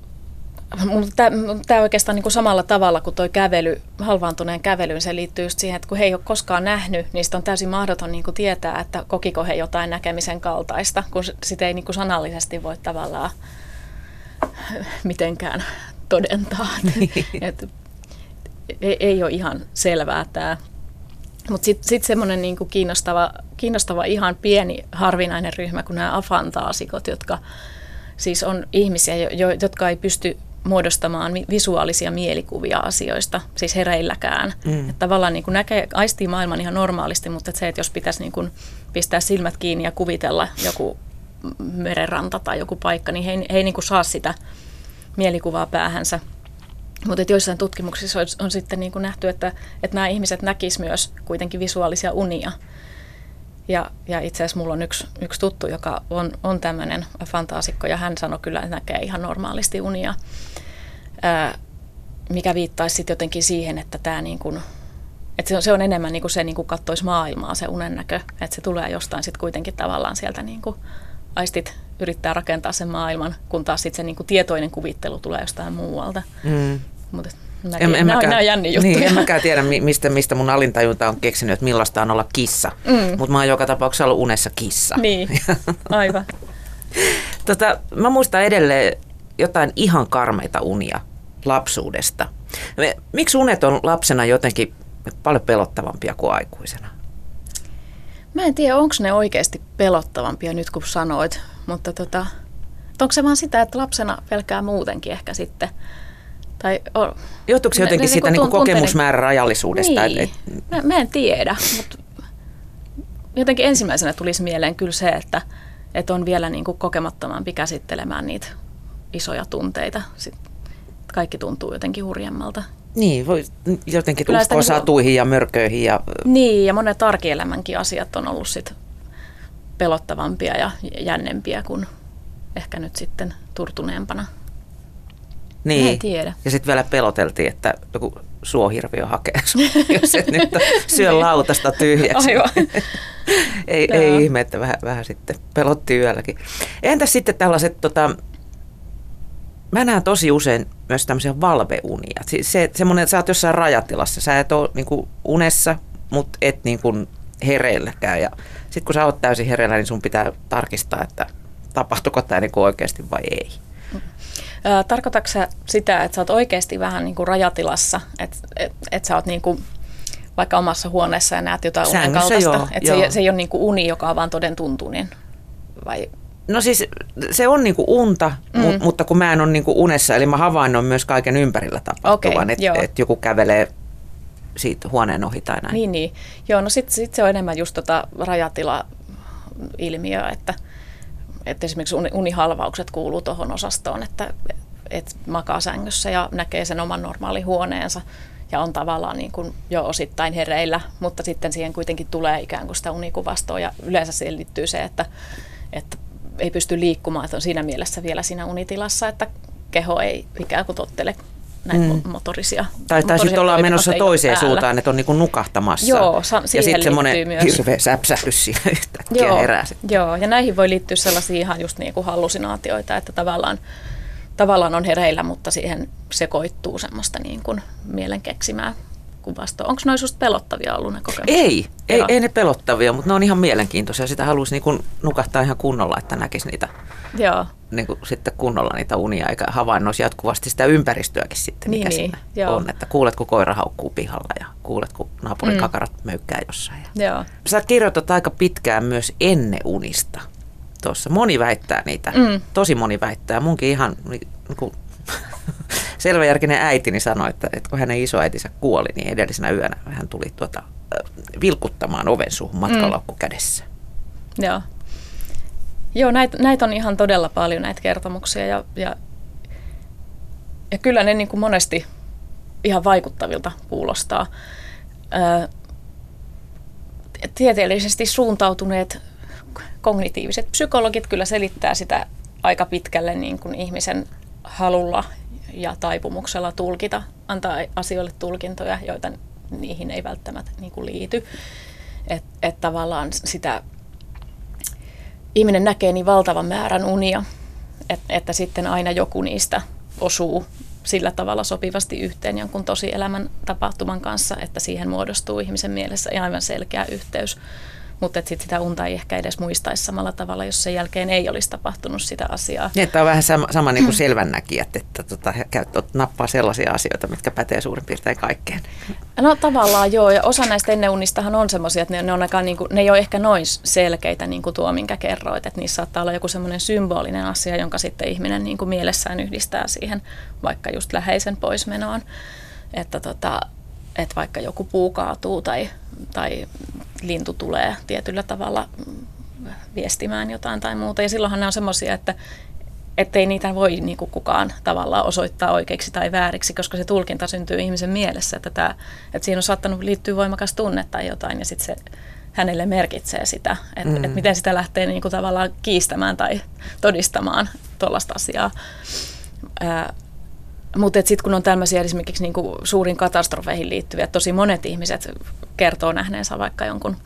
Tämä oikeastaan niin kuin samalla tavalla kuin tuo kävely, halvaantuneen kävelyyn, se liittyy just siihen, että kun he ei ole koskaan nähnyt, niin sitä on täysin mahdoton niin kuin tietää, että kokiko he jotain näkemisen kaltaista, kun sitä ei niin kuin sanallisesti voi tavallaan mitenkään todentaa. Niin. Et, ei, ei ole ihan selvää tämä. Mutta sitten sit semmoinen niinku kiinnostava, kiinnostava ihan pieni harvinainen ryhmä kuin nämä afantaasikot, jotka siis on ihmisiä, jo, jotka ei pysty muodostamaan visuaalisia mielikuvia asioista, siis hereilläkään. Mm. Että tavallaan niin kuin näkee, aistii maailman ihan normaalisti, mutta että se, että jos pitäisi niin kuin pistää silmät kiinni ja kuvitella joku merenranta tai joku paikka, niin he, he ei niin kuin saa sitä mielikuvaa päähänsä. Mutta joissain tutkimuksissa on, on sitten niin kuin nähty, että, että nämä ihmiset näkisivät myös kuitenkin visuaalisia unia. Ja, ja itse asiassa mulla on yksi, yksi tuttu, joka on, on tämmöinen fantaasikko, ja hän sanoi kyllä, että näkee ihan normaalisti unia, ää, mikä viittaisi sitten jotenkin siihen, että tämä niin kuin, että se on, se on enemmän niin kuin se niin kuin kattoisi maailmaa, se unennäkö, että se tulee jostain sitten kuitenkin tavallaan sieltä niin kuin aistit yrittää rakentaa sen maailman, kun taas sitten se niin kuin tietoinen kuvittelu tulee jostain muualta. Mm. Mutta En, en mäkään, nämä jänni juttuja. Niin, en mäkään tiedä, mistä, mistä mun alintajunta on keksinyt, että millaista on olla kissa. Mm. Mutta mä oon joka tapauksessa ollut unessa kissa. Niin, aivan. tota, mä muistan edelleen jotain ihan karmeita unia lapsuudesta. Miksi unet on lapsena jotenkin paljon pelottavampia kuin aikuisena? Mä en tiedä, onko ne oikeasti pelottavampia nyt kun sanoit, mutta tota, onko se vaan sitä, että lapsena pelkää muutenkin ehkä sitten – tai on, Johtuuko se jotenkin ne, siitä niin kokemusmäärän rajallisuudesta? Niin. Et, et... Mä, mä en tiedä, mutta jotenkin ensimmäisenä tulisi mieleen kyllä se, että, että on vielä niin kuin kokemattomampi käsittelemään niitä isoja tunteita. Sitten kaikki tuntuu jotenkin hurjemmalta. Niin, voi jotenkin Kyllä uskoa niin satuihin ja mörköihin. Ja... Niin, ja monet arkielämänkin asiat on ollut sit pelottavampia ja jännempiä kuin ehkä nyt sitten turtuneempana. Niin. en tiedä. Ja sitten vielä peloteltiin, että joku suohirviö hakee jos et nyt syö niin. lautasta tyhjäksi. Aivan. ei, ei ihme, että vähän, vähän sitten pelotti yölläkin. Entäs sitten tällaiset, tota, mä näen tosi usein myös tämmöisiä valveunia. Siis se, semmoinen, että sä oot jossain rajatilassa, sä et ole niin unessa, mutta et niin kuin hereilläkään. Ja sitten kun sä oot täysin hereillä, niin sun pitää tarkistaa, että tapahtuiko tämä niin oikeasti vai ei. Tarkoitatko sä sitä, että sä oot oikeasti vähän niin kuin rajatilassa, että et, et sä oot niin kuin vaikka omassa huoneessa ja näet jotain unen kaltaista, että se, se ei ole niin kuin uni, joka on vaan toden tuntuinen? Vai? No siis se on niinku unta, mm. mutta kun mä en ole niinku unessa, eli mä havainnoin myös kaiken ympärillä tapahtuvan, okay, että et joku kävelee siitä huoneen ohi tai näin. Niin, niin. Joo, no sitten sit se on enemmän just tota rajatila-ilmiöä, että – että esimerkiksi unihalvaukset kuuluu tuohon osastoon, että, että makaa sängyssä ja näkee sen oman normaali huoneensa ja on tavallaan niin kuin jo osittain hereillä, mutta sitten siihen kuitenkin tulee ikään kuin sitä unikuvastoa ja yleensä siihen liittyy se, että, että ei pysty liikkumaan, että on siinä mielessä vielä siinä unitilassa, että keho ei ikään kuin tottele näitä mm. motorisia. Tai, tai sitten ollaan menossa toiseen päällä. suuntaan, että on niin kuin nukahtamassa. Joo, sa- ja sitten semmoinen myös. hirveä säpsähdys siinä yhtäkkiä joo, herää. Joo, ja näihin voi liittyä sellaisia ihan just niin kuin hallusinaatioita, että tavallaan, tavallaan on hereillä, mutta siihen sekoittuu semmoista niin kuin mielen keksimää kuvastoa. Onko noin susta pelottavia ollut ne kokemukset? Ei, ei, ei ne pelottavia, mutta ne on ihan mielenkiintoisia. Sitä haluaisi niin nukahtaa ihan kunnolla, että näkisi niitä Joo niin kuin sitten kunnolla niitä unia, eikä havainnoisi jatkuvasti sitä ympäristöäkin sitten, mikä niin, niin, on. Että kuulet, kun koira haukkuu pihalla ja kuulet, kun naapurin mm. kakarat möykkää jossain. Joo. Sä kirjoitat aika pitkään myös ennen unista. Tuossa moni väittää niitä, mm. tosi moni väittää. Munkin ihan niin kuin, selväjärkinen äitini sanoi, että, että kun hänen isoäitinsä kuoli, niin edellisenä yönä hän tuli tuota, vilkuttamaan oven suuhun matkalaukku mm. kädessä. Joo. Joo, näitä näit on ihan todella paljon näitä kertomuksia ja, ja, ja kyllä ne niin kuin monesti ihan vaikuttavilta kuulostaa. Ää, tieteellisesti suuntautuneet kognitiiviset psykologit kyllä selittää sitä aika pitkälle niin kuin ihmisen halulla ja taipumuksella tulkita, antaa asioille tulkintoja, joita niihin ei välttämättä niin kuin liity. Että et tavallaan sitä ihminen näkee niin valtavan määrän unia, että, että sitten aina joku niistä osuu sillä tavalla sopivasti yhteen jonkun tosielämän tapahtuman kanssa, että siihen muodostuu ihmisen mielessä aivan selkeä yhteys mutta sitten sitä unta ei ehkä edes muistaisi samalla tavalla, jos sen jälkeen ei olisi tapahtunut sitä asiaa. Niin, että on vähän sama, sama niin kuin selvännäkijät, että tota, käyttö, nappaa sellaisia asioita, mitkä pätee suurin piirtein kaikkeen. No tavallaan joo, ja osa näistä enneunistahan on semmoisia, että ne, ne, on aika, niin kuin, ne ei ole ehkä noin selkeitä niin kuin tuo, minkä kerroit, että niissä saattaa olla joku semmoinen symbolinen asia, jonka sitten ihminen niin kuin mielessään yhdistää siihen vaikka just läheisen poismenoon. Että tota, että vaikka joku puu kaatuu tai, tai lintu tulee tietyllä tavalla viestimään jotain tai muuta. Ja silloinhan ne on semmoisia, että ei niitä voi niin kuin kukaan tavallaan osoittaa oikeiksi tai vääriksi, koska se tulkinta syntyy ihmisen mielessä, että, tämä, että siinä on saattanut liittyä voimakas tunne tai jotain ja sitten se hänelle merkitsee sitä, että, mm. että miten sitä lähtee niin kuin tavallaan kiistämään tai todistamaan tuollaista asiaa. Ää, mutta sitten kun on tämmöisiä esimerkiksi niin kuin suurin katastrofeihin liittyviä, tosi monet ihmiset kertoo nähneensä vaikka jonkun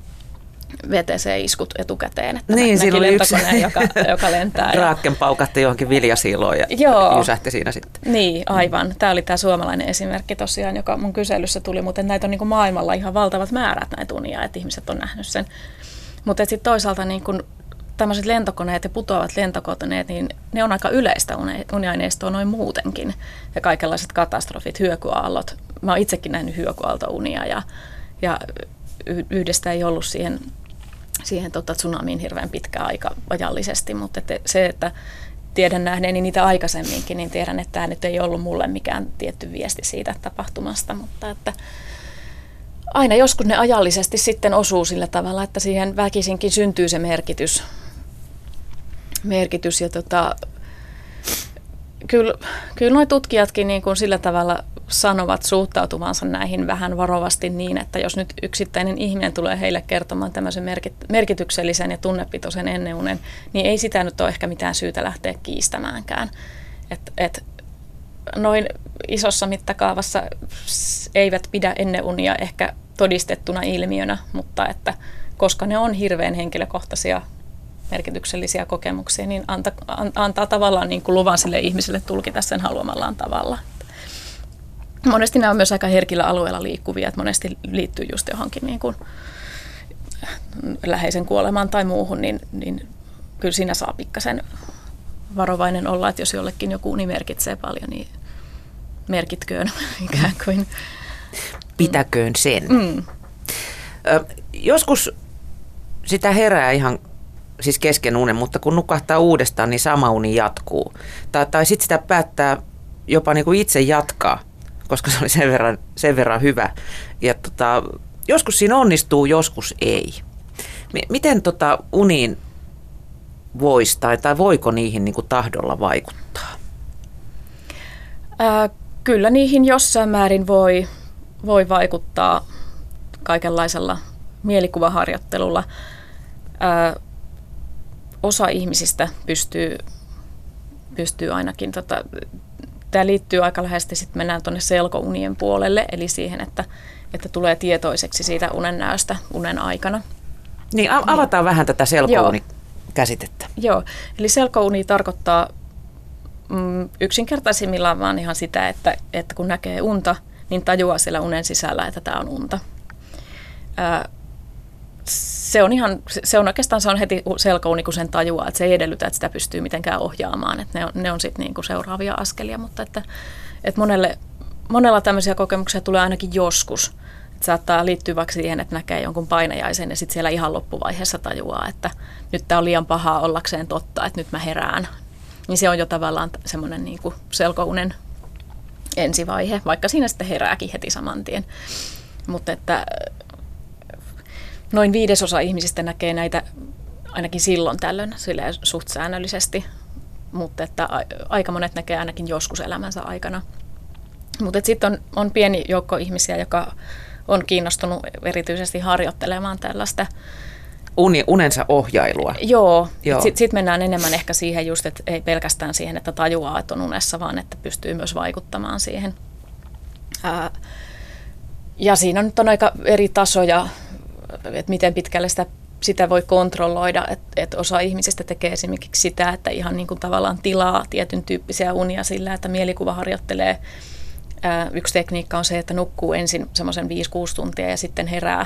VTC-iskut etukäteen, että niin, näki lentokoneen, joka, joka lentää. Raakken paukatti johonkin viljasiiloon ja Joo. jysähti siinä sitten. Niin, aivan. Tämä oli tämä suomalainen esimerkki tosiaan, joka mun kyselyssä tuli, mutta näitä on niin kuin maailmalla ihan valtavat määrät näitä unia, että ihmiset on nähnyt sen. Mutta sitten toisaalta niin kuin tämmöiset lentokoneet ja putoavat lentokoneet, niin ne on aika yleistä uniaineistoa noin muutenkin. Ja kaikenlaiset katastrofit, hyökyaallot. Mä oon itsekin nähnyt hyökyaaltounia ja, ja yhdestä ei ollut siihen, siihen tota tsunamiin hirveän pitkä aika ajallisesti, mutta että se, että tiedän nähneeni niitä aikaisemminkin, niin tiedän, että tämä nyt ei ollut mulle mikään tietty viesti siitä tapahtumasta, mutta että aina joskus ne ajallisesti sitten osuu sillä tavalla, että siihen väkisinkin syntyy se merkitys merkitys. Ja tota, kyllä, kyllä nuo tutkijatkin niin kuin sillä tavalla sanovat suhtautuvansa näihin vähän varovasti niin, että jos nyt yksittäinen ihminen tulee heille kertomaan tämmöisen merkityksellisen ja tunnepitoisen enneunen, niin ei sitä nyt ole ehkä mitään syytä lähteä kiistämäänkään. Et, et, noin isossa mittakaavassa eivät pidä enneunia ehkä todistettuna ilmiönä, mutta että koska ne on hirveän henkilökohtaisia merkityksellisiä kokemuksia, niin anta, an, antaa tavallaan niin kuin luvan sille ihmiselle tulkita sen haluamallaan tavalla. Monesti nämä on myös aika herkillä alueella liikkuvia, että monesti liittyy just johonkin niin kuin läheisen kuolemaan tai muuhun, niin, niin kyllä siinä saa pikkasen varovainen olla, että jos jollekin joku uni merkitsee paljon, niin merkitköön ikään kuin. Pitäköön sen. Mm. Ö, joskus sitä herää ihan siis kesken unen, mutta kun nukahtaa uudestaan, niin sama uni jatkuu. Tai, tai sitten sitä päättää jopa niin kuin itse jatkaa, koska se oli sen verran, sen verran hyvä. Ja tota, joskus siinä onnistuu, joskus ei. Miten tota uniin voisi tai, tai voiko niihin niin kuin tahdolla vaikuttaa? Ää, kyllä niihin jossain määrin voi, voi vaikuttaa kaikenlaisella mielikuvaharjoittelulla. Ää, osa ihmisistä pystyy, pystyy ainakin, tota, tämä liittyy aika läheisesti, sitten mennään tuonne selkounien puolelle, eli siihen, että, että tulee tietoiseksi siitä unen näöstä unen aikana. Niin, avataan niin. vähän tätä selkouni-käsitettä. Joo, eli selkouni tarkoittaa mm, yksinkertaisimmillaan vaan ihan sitä, että, että kun näkee unta, niin tajuaa siellä unen sisällä, että tämä on unta. Ää, se on ihan, se on oikeastaan se on heti selkouni, kun sen tajuaa, että se ei edellytä, että sitä pystyy mitenkään ohjaamaan, että ne on, ne on sitten niinku seuraavia askelia, mutta että, että monelle, monella tämmöisiä kokemuksia tulee ainakin joskus. Että saattaa liittyä vaikka siihen, että näkee jonkun painajaisen ja sitten siellä ihan loppuvaiheessa tajuaa, että nyt tämä on liian pahaa ollakseen totta, että nyt mä herään. Niin se on jo tavallaan semmoinen niinku selkounen ensivaihe, vaikka siinä sitten herääkin heti saman tien. Mutta että noin viidesosa ihmisistä näkee näitä ainakin silloin tällöin suht säännöllisesti, mutta että aika monet näkee ainakin joskus elämänsä aikana. Mutta sitten on, on pieni joukko ihmisiä, joka on kiinnostunut erityisesti harjoittelemaan tällaista Uni, unensa ohjailua. Joo, Joo. sitten sit mennään enemmän ehkä siihen just, että ei pelkästään siihen, että tajuaa, että on unessa, vaan että pystyy myös vaikuttamaan siihen. Ää, ja siinä on nyt on aika eri tasoja, että miten pitkälle sitä, sitä voi kontrolloida. Että et osa ihmisistä tekee esimerkiksi sitä, että ihan niin kuin tavallaan tilaa tietyn tyyppisiä unia sillä, että mielikuva harjoittelee. Yksi tekniikka on se, että nukkuu ensin semmoisen 5-6 tuntia ja sitten herää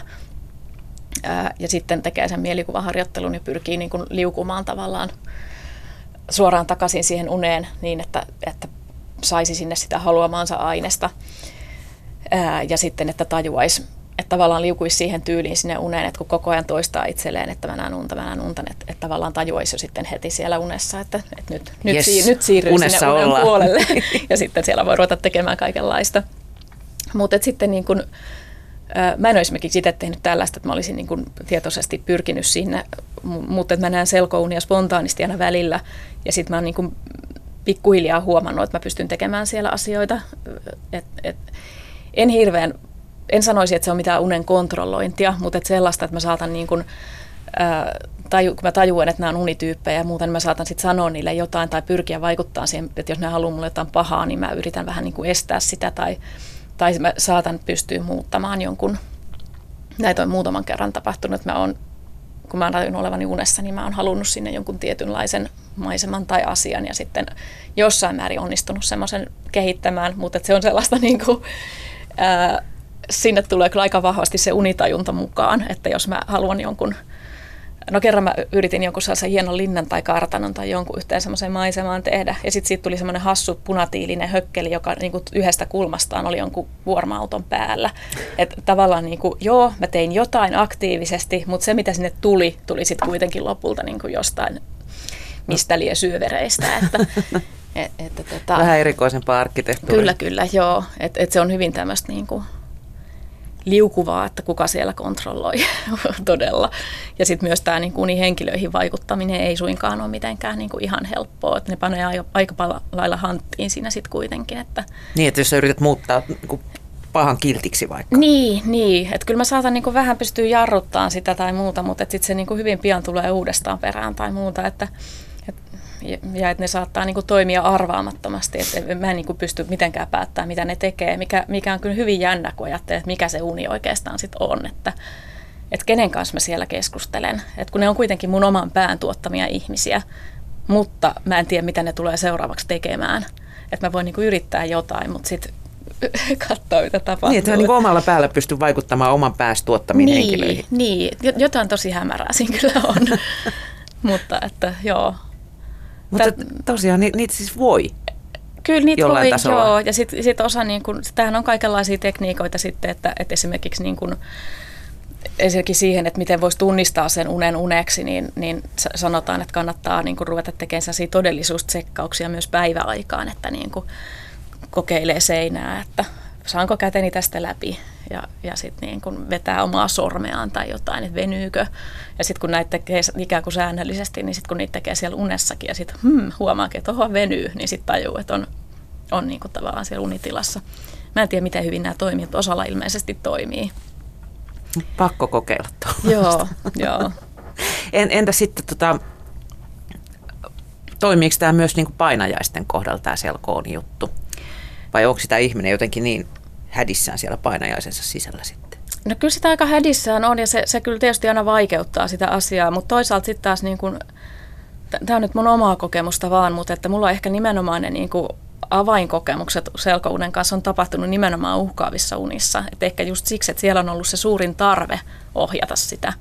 ää, ja sitten tekee sen mielikuvaharjoittelun ja pyrkii niin kuin liukumaan tavallaan suoraan takaisin siihen uneen niin, että, että saisi sinne sitä haluamaansa aineesta. Ja sitten, että tajuaisi, että tavallaan liukuisi siihen tyyliin sinne uneen, että kun koko ajan toistaa itselleen, että mä näen unta, mä näen unta, että, että tavallaan tajuaisi jo sitten heti siellä unessa, että, että nyt, nyt, yes, siir, nyt siirryy sinne unen ollaan. puolelle. ja sitten siellä voi ruveta tekemään kaikenlaista. Mutta sitten niin kun, Mä en ole esimerkiksi itse tehnyt tällaista, että mä olisin niin kuin tietoisesti pyrkinyt sinne, mutta että mä näen selkounia spontaanisti aina välillä. Ja sitten mä oon niin kuin pikkuhiljaa huomannut, että mä pystyn tekemään siellä asioita. Et, et, en hirveän, en sanoisi, että se on mitään unen kontrollointia, mutta että sellaista, että mä saatan niin kuin, ää, taju, kun mä tajuan, että nämä on unityyppejä ja muuten mä saatan sitten sanoa niille jotain tai pyrkiä vaikuttaa siihen, että jos ne haluaa mulle jotain pahaa, niin mä yritän vähän niin kuin estää sitä tai, tai mä saatan pystyä muuttamaan jonkun, näitä on muutaman kerran tapahtunut, että mä oon kun mä oon olevani unessa, niin mä oon halunnut sinne jonkun tietynlaisen maiseman tai asian ja sitten jossain määrin onnistunut semmoisen kehittämään, mutta se on sellaista niin kuin, ää, sinne tulee kyllä aika vahvasti se unitajunta mukaan, että jos mä haluan jonkun No kerran mä yritin jonkun sellaisen hienon linnan tai kartanon tai jonkun yhteen semmoiseen maisemaan tehdä. Ja sitten siitä tuli semmoinen hassu punatiilinen hökkeli, joka niinku yhdestä kulmastaan oli jonkun kuorma-auton päällä. Että tavallaan niinku, joo, mä tein jotain aktiivisesti, mutta se mitä sinne tuli, tuli sitten kuitenkin lopulta niinku jostain mistä lie syövereistä. Että, et, et, tota, Vähän erikoisempaa arkkitehtuuria. Kyllä, kyllä, joo. Että et se on hyvin tämmöistä niinku, liukuvaa, että kuka siellä kontrolloi todella. Ja sitten myös tämä niin henkilöihin vaikuttaminen ei suinkaan ole mitenkään niin kuin ihan helppoa, että ne panee aika lailla hanttiin siinä sitten kuitenkin. Että niin, että jos sä yrität muuttaa niin pahan kiltiksi vaikka. Niin, niin. että kyllä mä saatan niin vähän pystyä jarruttamaan sitä tai muuta, mutta sitten se niin hyvin pian tulee uudestaan perään tai muuta, että ja että ne saattaa niin kuin toimia arvaamattomasti, että mä en niin kuin pysty mitenkään päättämään, mitä ne tekee, mikä, mikä on kyllä hyvin jännä, kun ajattelee, että mikä se uni oikeastaan sitten on, että, että kenen kanssa mä siellä keskustelen, että kun ne on kuitenkin mun oman pään tuottamia ihmisiä, mutta mä en tiedä, mitä ne tulee seuraavaksi tekemään, että mä voin niin kuin yrittää jotain, mutta sitten katsoa, mitä tapahtuu. Niin, että niin omalla päällä pystyy vaikuttamaan oman päästä tuottamiin niin, henkilöihin. Niin, jotain tosi hämärää siinä kyllä on. Mutta että joo, mutta Tät, tosiaan ni, niitä siis voi Kyllä niitä voi, tasolla. joo. Ja sitten sit osa, niin kun, tämähän on kaikenlaisia tekniikoita sitten, että, että esimerkiksi niin kun, esimerkiksi siihen, että miten voisi tunnistaa sen unen uneksi, niin, niin sanotaan, että kannattaa niin kuin ruveta tekemään sellaisia todellisuustsekkauksia myös päiväaikaan, että niin kuin kokeilee seinää, että saanko käteni tästä läpi ja, ja sitten niin kun vetää omaa sormeaan tai jotain, että venyykö. Ja sitten kun näitä tekee ikään kuin säännöllisesti, niin sitten kun niitä tekee siellä unessakin ja sitten hmm, huomaakin, että oho venyy, niin sitten tajuu, että on, on niin kuin tavallaan siellä unitilassa. Mä en tiedä, miten hyvin nämä toimii, mutta osalla ilmeisesti toimii. Pakko kokeilla Joo, joo. En, entä sitten, tota, toimiiko tämä myös niin kuin painajaisten kohdalla tämä selkoon juttu? Vai onko sitä ihminen jotenkin niin hädissään siellä painajaisensa sisällä sitten? No kyllä sitä aika hädissään on ja se, se kyllä tietysti aina vaikeuttaa sitä asiaa, mutta toisaalta sitten taas niin kuin, tämä on nyt mun omaa kokemusta vaan, mutta että mulla on ehkä nimenomaan ne niin kuin avainkokemukset selkounen kanssa on tapahtunut nimenomaan uhkaavissa unissa. Et ehkä just siksi, että siellä on ollut se suurin tarve ohjata sitä.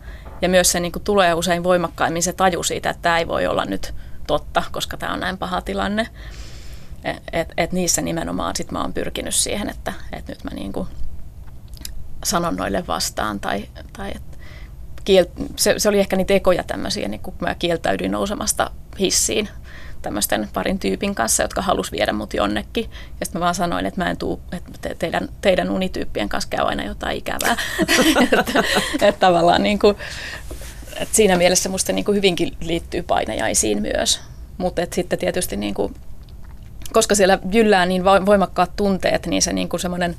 Ja myös se niin kuin tulee usein voimakkaimmin se taju siitä, että tämä ei voi olla nyt totta, koska tämä on näin paha tilanne. Et, et niissä nimenomaan sit mä oon pyrkinyt siihen, että et nyt mä niinku sanon noille vastaan tai, tai et kiel, se, se, oli ehkä niitä ekoja tämmöisiä, niin kun mä kieltäydyin nousemasta hissiin tämmöisten parin tyypin kanssa, jotka halusi viedä mut jonnekin. Ja sitten mä vaan sanoin, että mä en tuu, että te, teidän, teidän unityyppien kanssa käy aina jotain ikävää. että, että tavallaan niin kuin, siinä mielessä musta niin kuin hyvinkin liittyy painajaisiin myös. Mutta sitten tietysti niin kuin koska siellä jyllää niin voimakkaat tunteet, niin se niin kuin semmoinen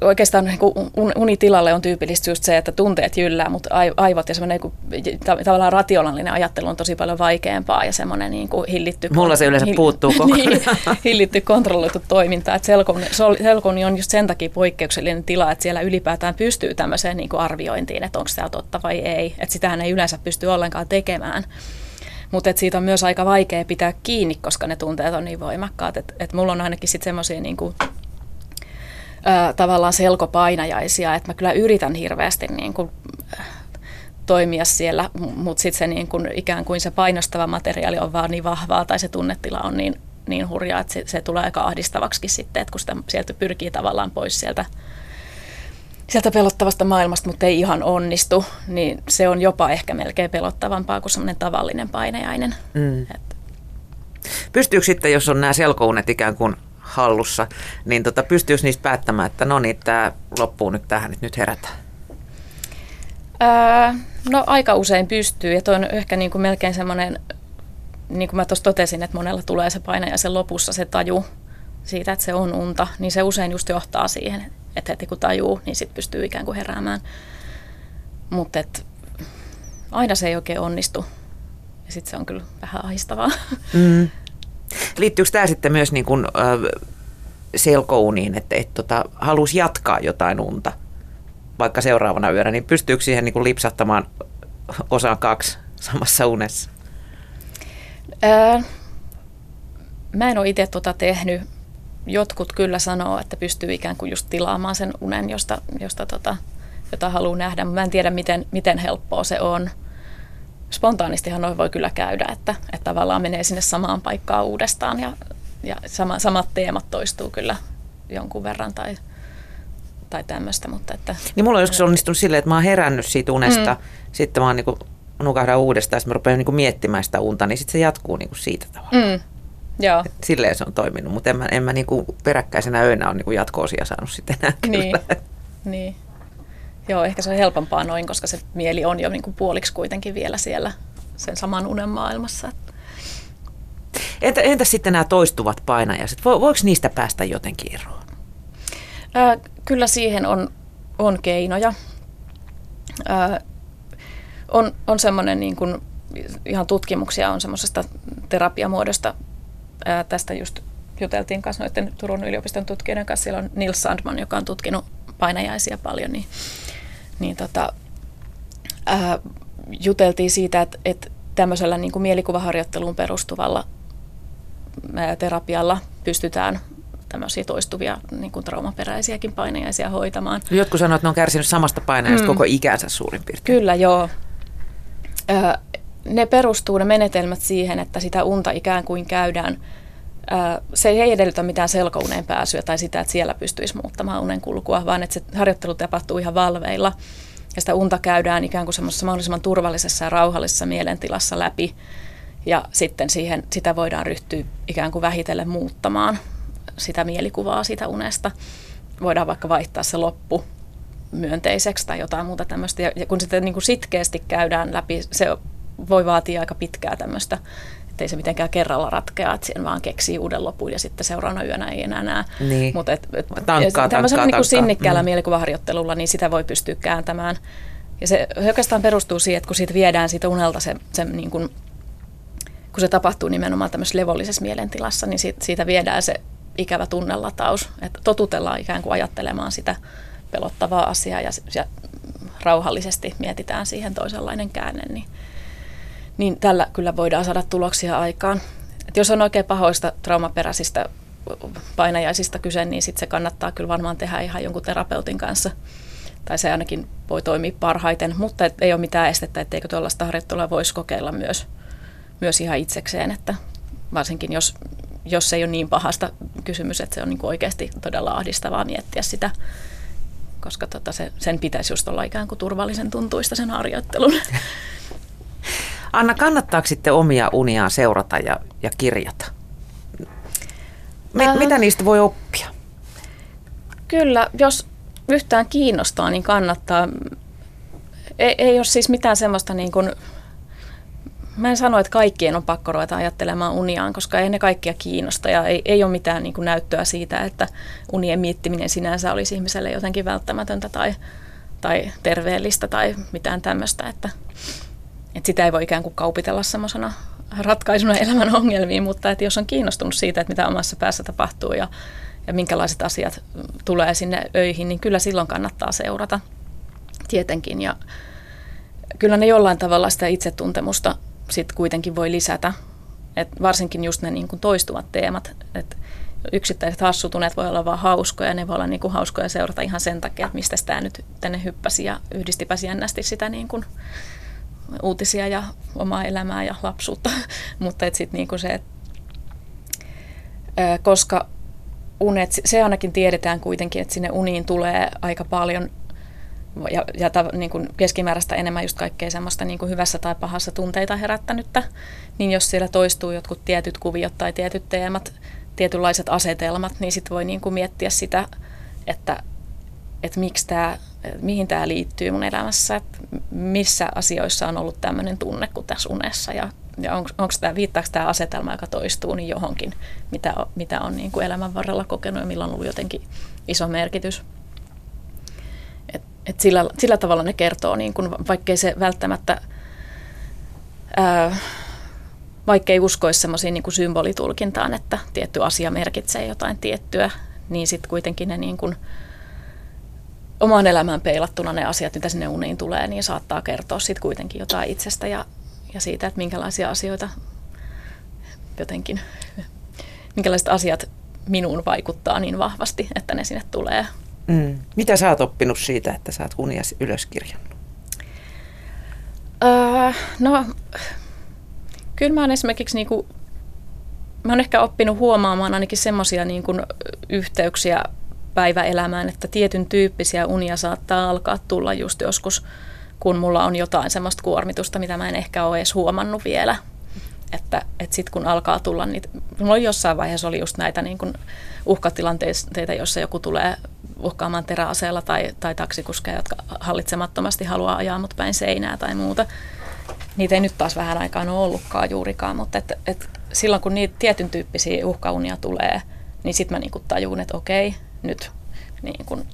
oikeastaan niin kuin unitilalle on tyypillistä just se, että tunteet jyllää, mutta aivot ja semmoinen niin tavallaan rationaalinen ajattelu on tosi paljon vaikeampaa ja semmoinen niin kuin hillitty... Mulla se yleensä puuttuu koko niin, hillitty kontrolloitu toiminta. Että selkoni, selkoni on just sen takia poikkeuksellinen tila, että siellä ylipäätään pystyy tämmöiseen niin kuin arviointiin, että onko tämä totta vai ei. Että sitähän ei yleensä pysty ollenkaan tekemään. Mutta siitä on myös aika vaikea pitää kiinni, koska ne tunteet on niin voimakkaat. Että et mulla on ainakin sitten semmoisia niinku, tavallaan selkopainajaisia, että mä kyllä yritän hirveästi niin kuin, toimia siellä, mutta sitten se niin kuin, ikään kuin se painostava materiaali on vaan niin vahvaa tai se tunnetila on niin, niin hurjaa, että se, se tulee aika ahdistavaksi sitten, että kun sitä sieltä pyrkii tavallaan pois sieltä, sieltä pelottavasta maailmasta, mutta ei ihan onnistu, niin se on jopa ehkä melkein pelottavampaa kuin semmoinen tavallinen painajainen. Mm. Pystyykö sitten, jos on nämä selkounet ikään kuin hallussa, niin tota, pystyykö niistä päättämään, että no niin, tämä loppuu nyt tähän, että nyt herätään? Öö, no aika usein pystyy ja toi on ehkä niin kuin melkein semmoinen, niin kuin mä tuossa totesin, että monella tulee se sen lopussa se taju siitä, että se on unta, niin se usein just johtaa siihen, että heti kun tajuu, niin sitten pystyy ikään kuin heräämään. Mutta aina se ei oikein onnistu ja sitten se on kyllä vähän ahistavaa. Mm. Liittyykö tämä sitten myös niin kuin, äh, selkouniin, että et, tota, halusi jatkaa jotain unta vaikka seuraavana yönä, niin pystyykö siihen niin kuin lipsahtamaan osaan kaksi samassa unessa? Ää, mä en ole itse tuota tehnyt. Jotkut kyllä sanoo, että pystyy ikään kuin just tilaamaan sen unen, josta, josta tota, jota haluaa nähdä, mutta mä en tiedä, miten, miten helppoa se on spontaanistihan noin voi kyllä käydä, että, että tavallaan menee sinne samaan paikkaan uudestaan ja, ja sama, samat teemat toistuu kyllä jonkun verran tai, tai tämmöistä. Mutta että, niin mulla on joskus onnistunut silleen, että mä oon herännyt siitä unesta, mm. sitten mä oon niin nukahdan uudestaan ja sitten mä rupean niin miettimään sitä unta, niin sitten se jatkuu niin kuin siitä tavalla. Mm. Joo. Et silleen se on toiminut, mutta en mä, en mä niin kuin peräkkäisenä öinä ole niin jatko-osia saanut sitten enää Niin, niin. Joo, ehkä se on helpompaa noin, koska se mieli on jo niin kuin puoliksi kuitenkin vielä siellä sen saman unen maailmassa. Entä, entä sitten nämä toistuvat painajaiset? Vo, voiko niistä päästä jotenkin eroon? Ää, kyllä siihen on, on keinoja. Ää, on on semmoinen, niin kuin, ihan tutkimuksia on semmoisesta terapiamuodosta. Ää, tästä just juteltiin kanssa noiden Turun yliopiston tutkijoiden kanssa. Siellä on Nils Sandman, joka on tutkinut painajaisia paljon, niin niin tota, ää, juteltiin siitä, että, että tämmöisellä niin kuin mielikuvaharjoitteluun perustuvalla ää, terapialla pystytään tämmöisiä toistuvia niin kuin traumaperäisiäkin painajaisia hoitamaan. Jotkut sanoo, että ne on kärsinyt samasta painajasta mm. koko ikänsä suurin piirtein. Kyllä, joo. Ää, ne perustuu ne menetelmät siihen, että sitä unta ikään kuin käydään – se ei edellytä mitään selkouneen pääsyä tai sitä, että siellä pystyisi muuttamaan unen kulkua, vaan että se harjoittelu tapahtuu ihan valveilla. Ja sitä unta käydään ikään kuin semmoisessa mahdollisimman turvallisessa ja rauhallisessa mielentilassa läpi. Ja sitten siihen, sitä voidaan ryhtyä ikään kuin vähitellen muuttamaan sitä mielikuvaa siitä unesta. Voidaan vaikka vaihtaa se loppu myönteiseksi tai jotain muuta tämmöistä. Ja kun sitä niin kuin sitkeästi käydään läpi, se voi vaatia aika pitkää tämmöistä ettei se mitenkään kerralla ratkea, että siihen vaan keksii uuden lopun ja sitten seuraavana yönä ei enää näe. Niin. Mutta et, et, tankkaa, tämmöisellä niin kuin sinnikkäällä mm. mielikuvaharjoittelulla, niin sitä voi pystyä kääntämään. Ja se oikeastaan perustuu siihen, että kun siitä viedään siitä unelta se, se niin kuin, kun se tapahtuu nimenomaan tämmöisessä levollisessa mielentilassa, niin siitä, siitä viedään se ikävä tunnelataus. Että totutellaan ikään kuin ajattelemaan sitä pelottavaa asiaa ja, ja rauhallisesti mietitään siihen toisenlainen käänne, niin niin tällä kyllä voidaan saada tuloksia aikaan. Et jos on oikein pahoista traumaperäisistä painajaisista kyse, niin sitten se kannattaa kyllä varmaan tehdä ihan jonkun terapeutin kanssa. Tai se ainakin voi toimia parhaiten, mutta et ei ole mitään estettä, etteikö tuollaista harjoittelua voisi kokeilla myös, myös ihan itsekseen, että varsinkin jos, jos se ei ole niin pahasta kysymys, että se on niin kuin oikeasti todella ahdistavaa miettiä sitä, koska tota se, sen pitäisi just olla ikään kuin turvallisen tuntuista sen harjoittelun. Anna, kannattaako sitten omia uniaan seurata ja, ja kirjata? Me, äh, mitä niistä voi oppia? Kyllä, jos yhtään kiinnostaa, niin kannattaa. Ei, ei ole siis mitään semmoista niin kuin mä en sano, että kaikkien on pakko ruveta ajattelemaan uniaan, koska ei ne kaikkia kiinnosta ja ei, ei ole mitään niin kuin näyttöä siitä, että unien miettiminen sinänsä olisi ihmiselle jotenkin välttämätöntä tai, tai terveellistä tai mitään tämmöistä, että, että sitä ei voi ikään kuin kaupitella semmoisena ratkaisuna elämän ongelmiin, mutta että jos on kiinnostunut siitä, että mitä omassa päässä tapahtuu ja, ja minkälaiset asiat tulee sinne öihin, niin kyllä silloin kannattaa seurata tietenkin ja kyllä ne jollain tavalla sitä itsetuntemusta sitten kuitenkin voi lisätä. Et varsinkin just ne niin kuin toistuvat teemat. Et yksittäiset hassutuneet voi olla vaan hauskoja, ne voi olla niin kuin hauskoja seurata ihan sen takia, että mistä tämä nyt tänne hyppäsi ja yhdistipäsi jännästi sitä niin kuin uutisia ja omaa elämää ja lapsuutta. Mutta sitten niin kuin se, että koska unet, se ainakin tiedetään kuitenkin, että sinne uniin tulee aika paljon ja, ja ta, niin kuin keskimääräistä enemmän just kaikkea semmoista niin kuin hyvässä tai pahassa tunteita herättänyttä, niin jos siellä toistuu jotkut tietyt kuviot tai tietyt teemat, tietynlaiset asetelmat, niin sitten voi niin kuin miettiä sitä, että, että miksi tämä, mihin tämä liittyy mun elämässä, että missä asioissa on ollut tämmöinen tunne kuin tässä unessa ja, ja on, onko tämä, viittaako tämä asetelma, joka toistuu, niin johonkin, mitä, mitä on niin kuin elämän varrella kokenut ja millä on ollut jotenkin iso merkitys. Et sillä, sillä tavalla ne kertoo, niin kun, vaikkei se välttämättä, ää, vaikkei uskoisi semmoisiin niin symbolitulkintaan, että tietty asia merkitsee jotain tiettyä, niin sitten kuitenkin ne niin kun, omaan elämään peilattuna ne asiat, mitä sinne uniin tulee, niin saattaa kertoa sitten kuitenkin jotain itsestä ja, ja siitä, että minkälaisia asioita jotenkin, minkälaiset asiat minuun vaikuttaa niin vahvasti, että ne sinne tulee Mm. Mitä sä oot oppinut siitä, että sä oot unias ylöskirjannut? Uh, no, kyllä mä oon esimerkiksi niinku, mä oon ehkä oppinut huomaamaan ainakin semmoisia niinku yhteyksiä päiväelämään, että tietyn tyyppisiä unia saattaa alkaa tulla just joskus, kun mulla on jotain semmoista kuormitusta, mitä mä en ehkä ole edes huomannut vielä. Että, että sitten kun alkaa tulla niitä, mulla jossain vaiheessa oli just näitä niin kuin uhkatilanteita, joissa joku tulee uhkaamaan teräaseella tai, tai taksikuskeja, jotka hallitsemattomasti haluaa ajaa mut päin seinää tai muuta. Niitä ei nyt taas vähän aikaan ole ollutkaan juurikaan, mutta et, et silloin kun niitä tietyn tyyppisiä uhkaunia tulee, niin sitten mä niinku tajun, että okei, nyt niin kun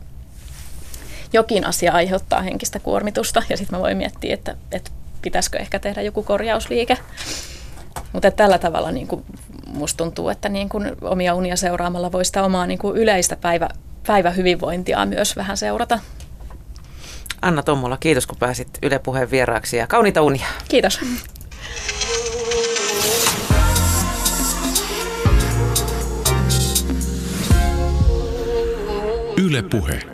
jokin asia aiheuttaa henkistä kuormitusta ja sitten mä voin miettiä, että, että pitäisikö ehkä tehdä joku korjausliike. Mutta tällä tavalla niin kuin musta tuntuu, että niin kuin omia unia seuraamalla voi sitä omaa niin kuin yleistä päivä, päivähyvinvointia myös vähän seurata. Anna Tommola, kiitos kun pääsit Yle Puheen vieraaksi ja kauniita unia. Kiitos. Yle Puhe.